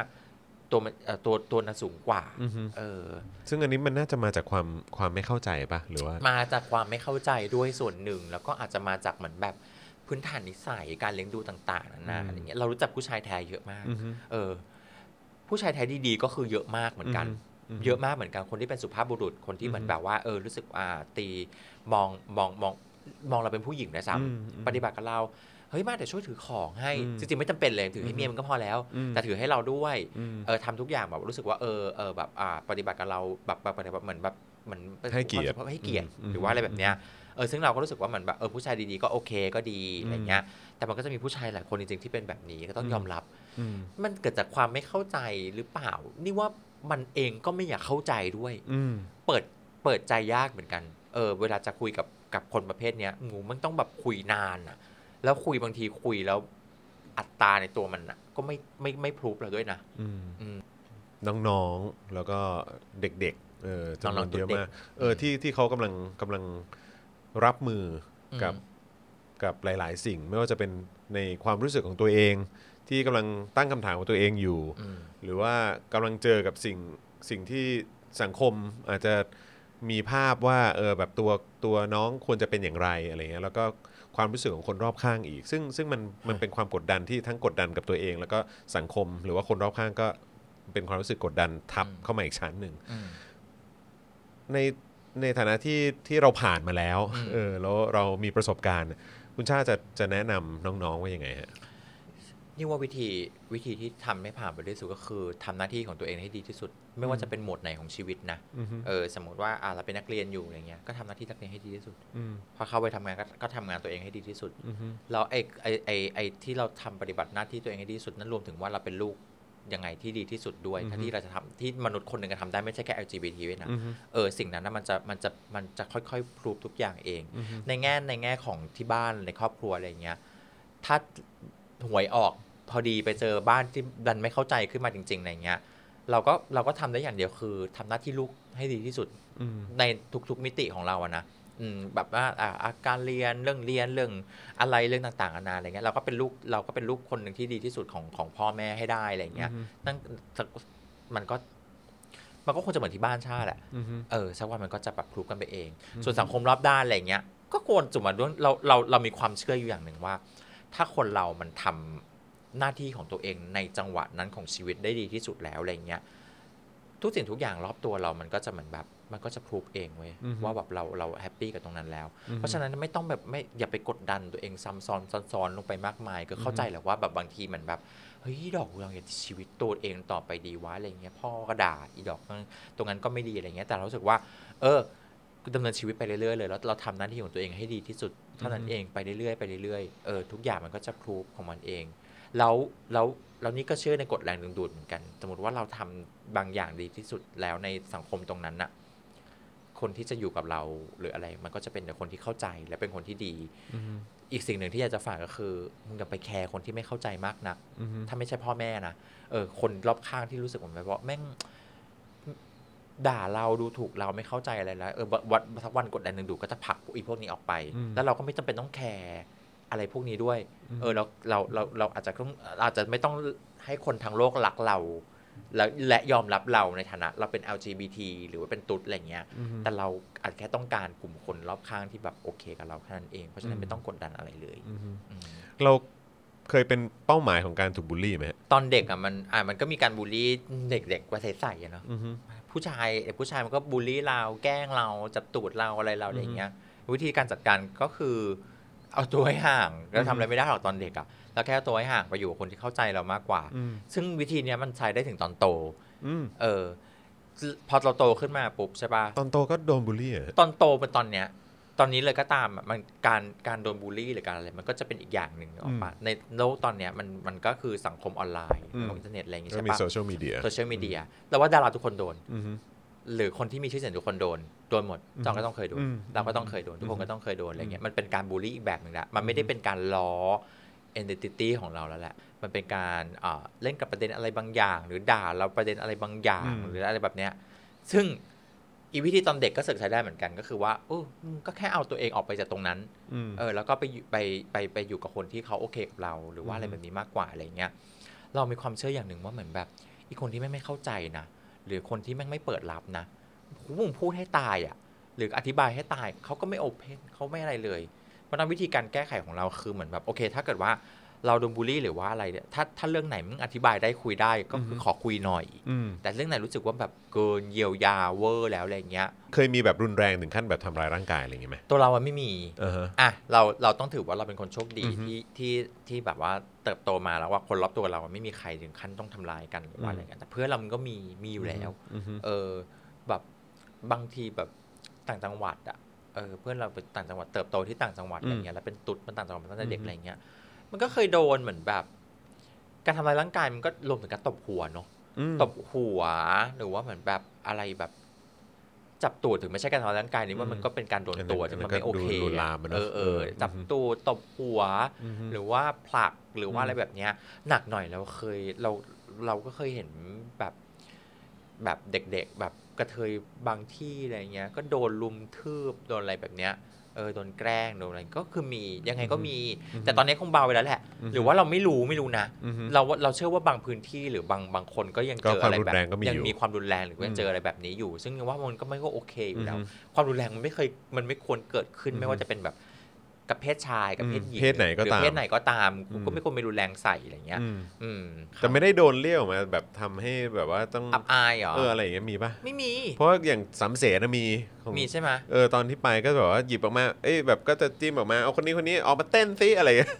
ตัวมันเอ่อตัวตัวน่ะสูงกว่าอือฮึ เออ ซึ่งอันนี้มันน่าจะมาจากความความไม่เข้าใจปะหรือว่า มาจากความไม่เข้าใจด้วยส่วนหนึ่ง แล้วก็อาจจะมาจากเหมือนแบบพื้นฐานนิสัยการเลี้ยงดูต่างๆนานาอืม อะไรเงี้ยเรารู้จักผู้ชายแท้เยอะมาก อือฮึ เออ ผู้ชายแท้ดีๆก็คือเยอะมากเหมือนกัน อือฮึเยอะมากเหมือนกันคนที่เป็นสุภาพบุรุษคนที่เหมือนอือฮึแบบว่าเออรู้สึกอ่าตีมองมองมองมองเราเป็นผู้หญิงนะซ้อืมอืมำปฏิบัติกับเราเฮ้ยมาแต่ช่วยถือของให้อืมจริงๆไม่จำเป็นเลยถือให้อือฮึเมียมันก็พอแล้วอืมแต่ถือให้เราด้วยอืมเออทำทุกอย่างแบบรู้สึกว่าเออเออแบบอ่าปฏิบัติกับเราแบบแบบแบบเหมือนแบบเหมือนให้เกียรติให้เกียรติอืมหรือว่าอะไรแบบเนี้ยเออซึ่งเราก็รู้สึกว่าเหมือนแบบเออผู้ชายดีๆก็โอเคก็ดีอะไรเงี้ย แต่มันก็จะมีผู้ชายหลายคนจริงๆที่เป็นแบบนี้ก็ต้องยอมรับอืมมันเกิดจากความไม่เข้าใจหรือเปล่า นี่ว่ามันเองก็ไม่อยากเข้าใจด้วยอืมเปิดเปิดใจยากเหมือนกัน เออ เวลาจะคุยกับกับคนประเภทเนี้ยงูมันต้องแบบคุยนานอะ แล้วคุยบางทีคุยแล้วอัตราในตัวมันอะก็ไม่ไม่ไม่พรูฟเราด้วยนะอืมอืมน้องๆแล้วก็เด็กๆเออจำนน้วอนงๆเยอะเด็กมากเออที่ที่เขากำลังกำลังรับมืออมกับกับหลาย ๆ สิ่ง ไม่ว่าจะเป็นในความรู้สึกของตัวเอง ที่กำลังตั้งคำถามของตัวเองอยู่อืมหรือว่ากำลังเจอกับสิ่งสิ่งที่สังคมอาจจะมีภาพว่าเออแบบตัวตัวน้องควรจะเป็นอย่างไรอะไรเงี้ยแล้วก็ ความรู้สึกของคนรอบข้างอีก ซึ่งซึ่งมันมันเป็นความกดดันที่ทั้งกดดันกับตัวเอง แล้วก็สังคมหรือว่าคนรอบข้างก็เป็นความรู้สึกกดดันทับอืมเข้ามาอีกชั้นหนึ่งอืมในในฐานะที่ที่เราผ่านมาแล้วอืมเออแล้วเรามีประสบการณ์ คุณชาติจะจะแนะนำน้องๆว่ายังไงฮะ นี่ว่าวิธีวิธีที่ทำให้ผ่านไปได้สุดก็คือทำหน้าที่ของตัวเองให้ดีที่สุด ไม่ว่าจะเป็นโหมดไหนของชีวิตนะอือฮึเออสมมติว่าอ่าเราเป็นนักเรียนอยู่อะไรเงี้ยก็ทำหน้าที่นักเรียนให้ดีที่สุดอืมพอเข้าไปทำงานก็ก็ทำงานตัวเองให้ดีที่สุดอือฮึแล้วไอ้ไอ้ไอ้ไอ้ที่เราทำปฏิบัติหน้าที่ตัวเองให้ดีที่สุดนั่นรวมถึงว่าเราเป็นลูกยังไงที่ดีที่สุดด้วยถ้าที่เราจะทำที่มนุษย์คนหนึ่งจะทำได้ไม่ใช่แค่ LGBT ด้วยนะอือฮึเออสิ่งนั้นนะมันจะมันจะมันจะค่อยๆพรูฟทุกอย่างเองอือฮึในแง่ในแง่ของที่บ้านในครอบครัวอะไรเงี้ยถ้าหวยออก พอดีไปเจอบ้านที่ดันไม่เข้าใจขึ้นมาจริงๆอะไรเงี้ยเราก็เราก็ทำได้อย่างเดียวคือทำหน้าที่ลูกให้ดีที่สุดอืมในทุกๆมิติของเราอะนะอืมแบบว่าอ่าอาการเรียนเรื่องเรียนเรื่องอะไรเรื่องต่างๆนานาอะไรเงี้ยเราก็เป็นลูกเราก็เป็นลูกคนหนึ่งที่ดีที่สุดของของพ่อแม่ให้ได้อะไรเงี้ยอือฮึนั่นมันก็มันก็คงจะเหมือนที่บ้านชาติแหละอือฮึเออสักวันมันก็จะแบบ prove กันไปเอง ส่วนสังคมรอบด้านอะไรเงี้ย ก็ควรจุมาด้วยเราเราเรามีความเชื่ออยู่อย่างหนึ่งว่า ถ้าคนเรามันทำ หน้าที่ของตัวเองในจังหวะนั้นของชีวิตได้ดีที่สุดแล้วอะไรเงี้ยทุกสิ่งทุกอย่างรอบตัวเรามันก็จะเหมือนแบบมันก็จะ prove เองเว้ยอือฮึว่าแบบเราเรา happy กับตรงนั้นแล้วอือฮึเพราะฉะนั้นไม่ต้องแบบไม่อย่าไปกดดันตัวเองซ้ำซ้อนซ้อนซ้อนลงไปมากมาย ก็เข้าใจแหละว่าแบบบางทีมันแบบเฮ้ยดอกเราอยากชีวิตตัวเองต่อไปดีวะอะไรเงี้ยพ่อก็ด่าอีดอกนั่นตรงนั้นก็ไม่ดีอะไรเงี้ยแต่เรารู้สึกว่า เออดำเนินชีวิตไปเรื่อยๆเลยแล้วเราทำหน้าที่ของตัวเองให้ดีที่สุดเท่านั้นเองไปเรื่อยๆไปเรื่อยๆเออทุกอย่างมันก็จะพรูฟของมันเอง แล้วแล้วแล้วนี่ก็เชื่อในกฎแรงดึงดูดเหมือนกัน สมมติว่าเราทำบางอย่างดีที่สุดแล้วในสังคมตรงนั้นน่ะ คนที่จะอยู่กับเราหรืออะไร มันก็จะเป็นแต่คนที่เข้าใจและเป็นคนที่ดีอือฮึอีกสิ่งหนึ่งที่อยากจะฝากก็คือมึงอย่าไปแคร์คนที่ไม่เข้าใจมากนักอือฮึถ้าไม่ใช่พ่อแม่นะเออคนรอบข้างที่รู้สึกเหมือนแบบว่าแม่งด่าเราดูถูกเราไม่เข้าใจอะไรแล้วเออวันสักวันกดดันหนึ่งดูก็จะผลักอีพวกนี้ออกไปอืมแล้วเราก็ไม่จำเป็นต้องแคร์ อะไรพวกนี้ด้วย เออเราเราเราเราอาจจะต้องอาจจะไม่ต้องให้คนทั้งโลกรักเรา และและยอมรับเราในฐานะ เราเป็น LGBT หรือว่าเป็นตุ๊ดอะไรเงี้ยอือฮึแต่เราอาจแค่ต้องการกลุ่มคนรอบข้างที่แบบโอเคกับเราแค่นั้นเอง เพราะฉะนั้นไม่ต้องกดดันอะไรเลยอือฮึอืมเราเคยเป็นเป้าหมายของการถูกบูลลี่ไหมฮะตอนเด็กอะมันอะมันก็มีการบูลลี่เด็กๆวัยใสๆอะเนาะอือฮึผู้ชายเด็กผู้ชายมันก็บูลลี่เราแกล้งเราจับตูดเราอะไรเราอะไรอย่างเงี้ย วิธีการจัดการก็คือ เอาตัวให้ห่างเราทำอะไรไม่ได้หรอกตอนเด็กอะแล้วแค่เอาตัวให้ห่างไปอยู่กับคนที่เข้าใจเรามากกว่าอืมซึ่งวิธีเนี้ยมันใช้ได้ถึงตอนโตอืมเออ พอเราโตขึ้นมาปุ๊บใช่ปะตอนโตก็โดนบูลลี่เหรอตอนโตเป็นตอนเนี้ย ตอนนี้เลยก็ตามอะมันการการโดนบูลลี่หรือการอะไรมันก็จะเป็นอีกอย่างหนึ่งออกมาในโลกตอนเนี้ยมันมันก็คือสังคมออนไลน์โลกอินเทอร์เน็ตอะไรอย่างงี้ก็ใช่มีปะโซเชียลมีเดียโซเชียลมีเดียแต่ว่าดาราทุกคนโดนอือฮึ หรือคนที่มีชื่อเสียงทุกคนโดน โดนหมดจองก็ต้องเคยโดนอืมเราก็ต้องเคยโดน ทุกคนก็ต้องเคยโดนอะไรเงี้ย มันเป็นการบูลลี่อีกแบบหนึ่งละมันไม่ได้เป็นการล้อ identity ของเราแล้วแหละ มันเป็นการอ่าเล่นกับประเด็นอะไรบางอย่าง หรือด่าเราประเด็นอะไรบางอย่าง หรืออะไรแบบเนี้ย ซึ่งอีวิธีตอนเด็กก็เสกใช้ได้เหมือนกัน ก็คือว่าเออมึงก็แค่เอาตัวเองออกไปจากตรงนั้นอืมเออ แล้วก็ไปอยู่ไปไปไปอยู่กับคนที่เขาโอเคกับเรา หรือว่าอะไรแบบนี้มากกว่าอะไรเงี้ย เรามีความเชื่ออย่างหนึ่งว่าเหมือนแบบอีกคนที่แม่งไม่เข้าใจนะ หรือคนที่แม่งไม่เปิดรับนะผมึงพูดให้ตายอะ หรืออธิบายให้ตายเขาก็ไม่โอเพนเขาไม่อะไรเลย เพราะนั้นวิธีการแก้ไขของเราคือเหมือนแบบโอเค ถ้าเกิดว่า เราโดนบูลลี่หรือว่าอะไรเนี่ยถ้าถ้าเรื่องไหนมึงอธิบายได้คุยได้ก็คือขอคุยหน่อยอืมแต่เรื่องไหนรู้สึกว่าแบบเกินเยียวยาเวอร์แล้วอะไรเงี้ย เคยมีแบบรุนแรงถึงขั้นแบบทำร้ายร่างกายอะไรอย่างงี้ไหมตัวเราอะไม่มีอ่าฮะอะเราเราต้องถือว่าเราเป็นคนโชคดีอือฮึที่ที่ที่แบบว่าเติบโตมาแล้วว่าคนรอบตัวเราอะไม่มีใครถึงขั้นต้องทำร้ายกันหรือว่าอะไรกันแต่เพื่อนเรามันก็มีมีอยู่แล้วอือฮึเออแบบบางทีแบบต่างจังหวัดอะเออเพื่อนเราเป็นต่างจังหวัดเติบโตที่ต่างจังหวัดอะไรเงี้ยแล้วเป็นตุ๊ดมันต่างจังหวัดมาตั้งแต่เด็กอะไรเงี้ย มันก็เคยโดนเหมือนแบบ การทำร้ายร่างกายมันก็รวมถึงการตบหัวเนาะอืมตบหัวหรือว่าเหมือนแบบอะไรแบบ จับตูดถึงไม่ใช่การทำร้ายร่างกายนี่ว่ามันก็เป็นการโดนตัวอัที่นนั้มันนก็ไม่โอเคดูลวนอะลามอะเนอะเออเออเออจับอือฮึตูดตบหัวอือฮึหรือว่าผลักหรือว่าอืมอะไรแบบเนี้ย หนักหน่อยเราเคยเราเราก็เคยเห็นแบบแบบเด็กๆแบบกระเทยบางที่อะไรเงี้ย ก็โดนลุมทืบโดนอะไรแบบเนี้ย เออโดนแกล้งโดนอะไรก็คือมียังไงก็มี แต่ตอนนี้คงเบาไปแล้วแหละ หรือว่าเราไม่รู้ไม่รู้นะอือฮึเราเราเชื่อว่าบางพื้นที่หรือบางบางคนก็ยังก็เจอความอะไรรุนแบบแรงก็มียัอยู่มีความรุนแรงหรือว่าอืมเจออะไรแบบนี้อยู่ ซึ่งว่ามันก็ไม่ก็โอเคอยู่แล้วอือฮึความรุนแรงมันไม่เคยมันไม่ควรเกิดขึ้นอือฮึไม่ว่าจะเป็นแบบกับเพศชายกับเพศหญิงอืมเพศไหนก็รือตามเพศไหนก็ตามอืมก็ไม่ควรไปรุนแรงใส่อะไรเงี้ยอืมอืมแต่ไม่ได้โดนเลี้ยวมาแบบทำให้แบบว่าต้องอับอายเหรอเอออะไรอย่างเงี้ยมีป่ะไม่มี เพราะว่าอย่างสามเสนนะมี ของมีใช่ไหมเออตอนที่ไปก็แบบว่าหยิบออกมาเอ้ยแบบก็จะจิ้มออกมาเอาคนนี้คนนี้ออกมาเต้นซิอะไรอย่างเงี้ย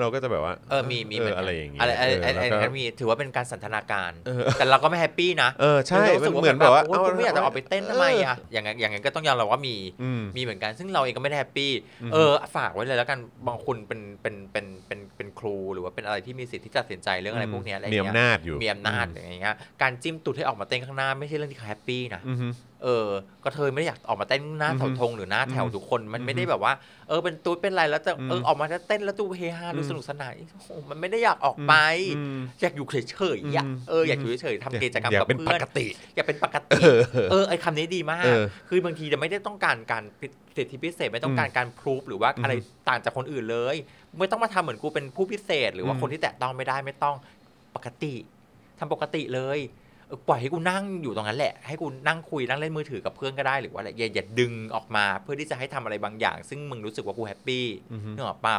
เราก็จะแบบว่าเออมีมีเอเหมืออนกันอะไรอย่างเงี้ยอะไรอะไรเอออะไรแล้วก็อะไรมีถือว่าเป็นการสันทนาการเออแต่เราก็ไม่แฮปปี้นะเออใช่รู้มัสึนกว่าเหมือนแบบว่าโอ๊ยคุณไม่อยากจะออกไปเต้นทำไมอะอย่างนั้นอย่างนั้นก็ต้องยอมรับว่ามีอืมมีเหมือนกัน ซึ่งเราเองก็ไม่ได้แฮปปี้อืมเออฝากไว้เลยแล้วกันบางคนเป็นเป็นเป็นเป็น เป็นครูหรือว่าเป็นอะไรที่มีสิทธิ์ที่จะตัดสินใจเรื่องอะไรพวกเนี้ยอะไรมีเงี้ย อำนาจอยู่ มีอำนาจอย่างเงี้ย การจิ้มตุ๊ดให้ออกมาเต้นข้างหน้าไม่ใช่เรื่องที่เขา happy นะ อือฮึ เออก็เธอไม่ได้อยากออกมาเต้นหน้าเสาธงหรือหน้าแถวทุกคนมันไม่ได้แบบว่า เออเป็นตุ๊ดเป็นไรแล้วจะเออออกมาจะเต้นแล้วดูเฮฮาดูอืม สนุกสนานโอ้โหมันไม่ได้อยากออกไป อืม อยากอยู่เฉยๆอะอืมเอออยากอยู่เฉยๆทำกิจกรรมกับเพื่อน อยากเป็นปกติ อยากเป็นปกติ เออ เออไอคำนี้ดีมาก เออคือบางทีจะไม่ได้ต้องการการสิทธิพิเศษไม่ต้องการการ prove หรือว่าอะไรต่างจากคนอื่นเลย ไม่ต้องมาทำเหมือนกูเป็นผู้พิเศษ หรือว่าอืมคนที่แตะต้องไม่ได้ไม่ต้องปกติทำปกติเลยเอปล่อยให้กูนั่งอยู่ตรงนั้นแหละ ให้กูนั่งคุยนั่งเล่นมือถือกับเพื่อนก็ได้หรือว่าอะไรอย่าอย่าดึงออกมาเพื่อที่จะให้ทำอะไรบางอย่าง ซึ่งมึงรู้สึกว่ากู happyี้นึกออกเปล่า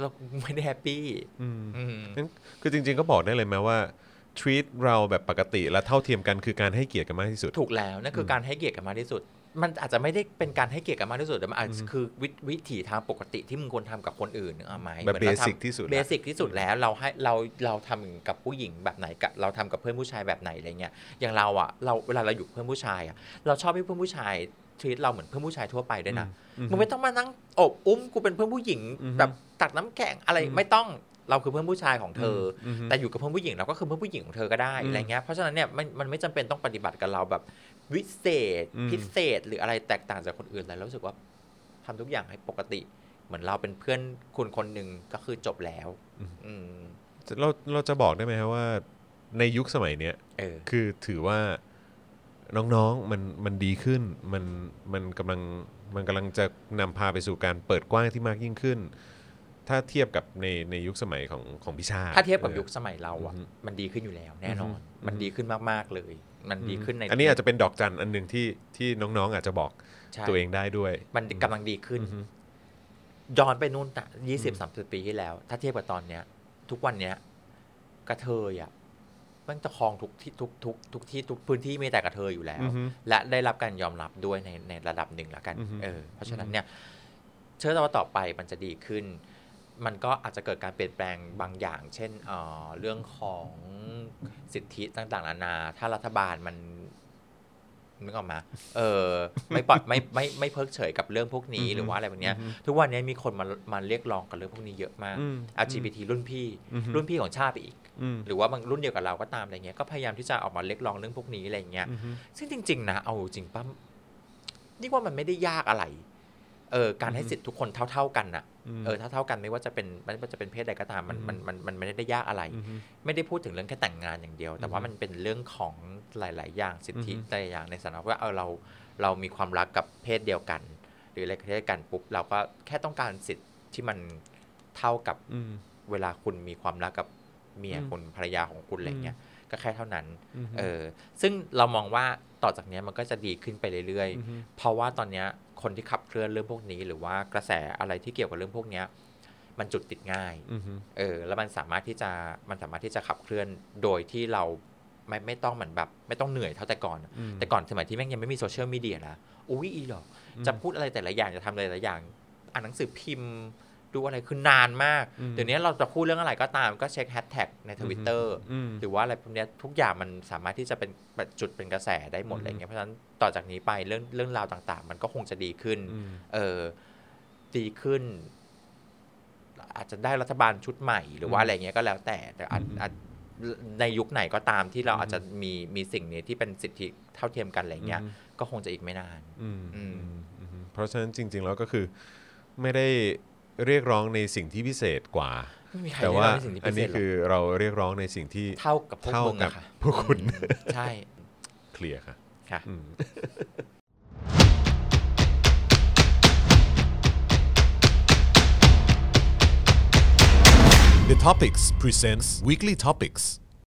แล้วกูไม่ได้ happy อืมงั้นคือจริง ๆก็บอกได้เลยไหมว่า treat เราแบบปกติและเท่าเทียมกันคือการให้เกียรติกันมากที่สุด ถูกแล้วนั่นคือการให้เกียรติกันมากที่สุด มันอาจจะไม่ได้เป็นการให้เกียรติกันมากที่สุดแต่มันอาจจะคือวิวิถีทางปกติที่มึงควรทำกับคนอื่นนึกออกไหมแบบหมือนราทำ basic ที่สุดละเบสิกที่สุดแล้วเราให้เราเราทำกับผู้หญิงแบบไหนกับเราทำกับเพื่อนผู้ชายแบบไหนอะไรเงี้ยอย่างเราอะเราเวลาเราอยู่กับเพื่อนผู้ชายอะเราชอบให้เพื่อนผู้ชายทรีตเราเหมือนเพื่อนผู้ชายทั่วไปด้วยนะมึงไม่ต้องมานั่งอบอุ้มกูเป็นเพื่อนผู้หญิงแบบตักน้ำแข็งอะไรไม่ต้องเราคือเพื่อนผู้ชายของเธออแต่อยู่กับเพื่อนผู้หญิงเราก็คือเพื่อนผู้หญิงของเธอก็ได้อะไรเงี้ยเพราะฉะนั้นเนี่ยมันมันไม่จำเป็นต้องปฏิบัติกับเราแบบ วิเศษอืมพิเศษหรืออะไรแตกต่างจากคนอื่นเลยแล้วรู้สึกว่าทำทุกอย่างให้ปกติ เหมือนเราเป็นเพื่อนคุณคนหนึ่งก็คือจบแล้ว อืมเราเราจะบอกได้ไหมครับว่า ในยุคสมัยเนี้ยเออคือถือว่าน้องๆมันมันดีขึ้น มันมันกำลังมันกำลังจะนำพาไปสู่การเปิดกว้างที่มากยิ่งขึ้น ถ้าเทียบกับในในยุคสมัยของของพิชาถ้าเทียบกับออยุคสมัยเราอะอือฮึมันดีขึ้นอยู่แล้ว แน่นอนอือฮึมันดีขึ้นมากๆเลย มันดีขึ้นในอันนี้อาจจะเป็นดอกจันอันหนึ่งที่ที่น้องๆอาจจะบอกใช่ตัวเองได้ด้วย มันกำลังดีขึ้นอือฮึย้อนไปนู่นยี่สิบสามสิบปีที่แล้ว ถ้าเทียบกับตอนเนี้ย ทุกวันเนี้ยกระเทยอะมันจะครองทุกที่ทุกทุกทุกที่ทุกพื้นที่มีแต่กระเทยอยู่แล้วอือฮึและได้รับการยอมรับด้วยในในระดับหนึ่งแล้วกันอือฮึเออ เพราะฉะนั้นเนี่ย เชื่อว่าต่อไปมันจะดีขึ้น มันก็อาจจะเกิดการเปลี่ยนแปลงบางอย่าง เช่นเอ่อเรื่องของสิทธิต่างๆนานา ถ้ารัฐบาลมันนึกออกมา เออ ไม่ปล่อยไม่ไม่ไม่เพิกเฉยกับเรื่องพวกนี้หรือว่าอะไรแบบเนี้ยทุกวันนี้มีคนมามาเรียกร้องกับเรื่องพวกนี้เยอะมากอืม LGBT รุ่นพี่อือฮึรุ่นพี่ของชาติไปอีกอืมหรือว่าบางรุ่นเดียวกับเราก็ตามอะไรเงี้ย ก็พยายามที่จะออกมาเรียกร้องเรื่องพวกนี้อะไรเงี้ยอือฮึซึ่งจริง ๆ นะ เอาจริงป้านี่ว่ามันไม่ได้ยากอะไร เออการให้สิทธิ์ทุกคนเท่า ๆกันน่ะเออเท่าๆกันไม่ว่าจะเป็นไม่ว่าจะเป็นเพศใดก็ตามมันมันมันมันไม่ได้ยากอะไรอือฮึไม่ได้พูดถึงเรื่องแค่แต่งงานอย่างเดียว แต่ว่ามันเป็นเรื่องของหลาย ๆ อย่างสิทธิอือฮึหลายๆอย่างในสถานะว่าเออเราเรามีความรักกับเพศเดียวกัน หรืออะไรเพศกันปุ๊บเราก็แค่ต้องการสิทธิ์ที่มันเท่ากับอืมเวลาคุณมีความรักกับเมียอืมคุณภรรยาของคุณอะไรเงี้ยก็แค่เท่านั้นอือฮึเออ ซึ่งเรามองว่า ต่อจากเนี้ยมันก็จะดีขึ้นไปเรื่อยอือฮึๆเพราะว่าตอนเนี้ยคนที่ขับเคลื่อนเรื่องพวกนี้หรือว่ากระแสอะไรที่เกี่ยวกับเรื่องพวกเนี้ยมันจุดติดง่ายอือฮึเออ แล้วมันสามารถที่จะมันสามารถที่จะขับเคลื่อนโดยที่เราไม่ไม่ต้องเหมือนแบบ ไม่ต้องเหนื่อยเท่าแต่ก่อนอืมแต่ก่อนสมัยที่แม่งยังไม่มีโซเชียลมีเดียนะอุ้ยอีหรอกจะพูดอะไรแต่ละอย่างจะทำอะไรแต่ละอย่าง อ่านหนังสือพิมพ์ ดูอะไรคือนานมากอืมเดี๋ยวนี้เราจะพูดเรื่องอะไรก็ตามก็เช็คแฮชแท็กในทวิตเตอร์อืมหรือว่าอะไรพวกเนี้ยทุกอย่างมันสามารถที่จะเป็นจุดเป็นกระแสได้หมดอืมอะไรเงี้ยเพราะฉะนั้นต่อจากนี้ไปเรื่องเรื่องราวต่างๆ มันก็คงจะดีขึ้นอืมเออดีขึ้น อาจจะได้รัฐบาลชุดใหม่ หรือว่าอะไรเงี้ยก็แล้วแต่แต่อาจอาจในยุคไหนก็ตามที่เราอาจจะมีมีสิ่งนี้ที่เป็นสิทธิเท่าเทียมกันอะไรเงี้ยอืมก็คงจะอีกไม่นานอืมอืมอืมเพราะฉะนั้นจริง ๆ แล้วก็คือไม่ได้ เรียกร้องในสิ่งที่พิเศษกว่า ไม่มีใครแต่เรียกว่าร้องในสิ่งที่อัพินเศนี้ษหรคืออกเราเรียกร้องในสิ่งที่เท่ากับพวกเท่ามึงกับอะค่ะพวกคุณอืมใช่เคลียร์ค่ะ ค่ะ อืม The Topics presents Weekly Topics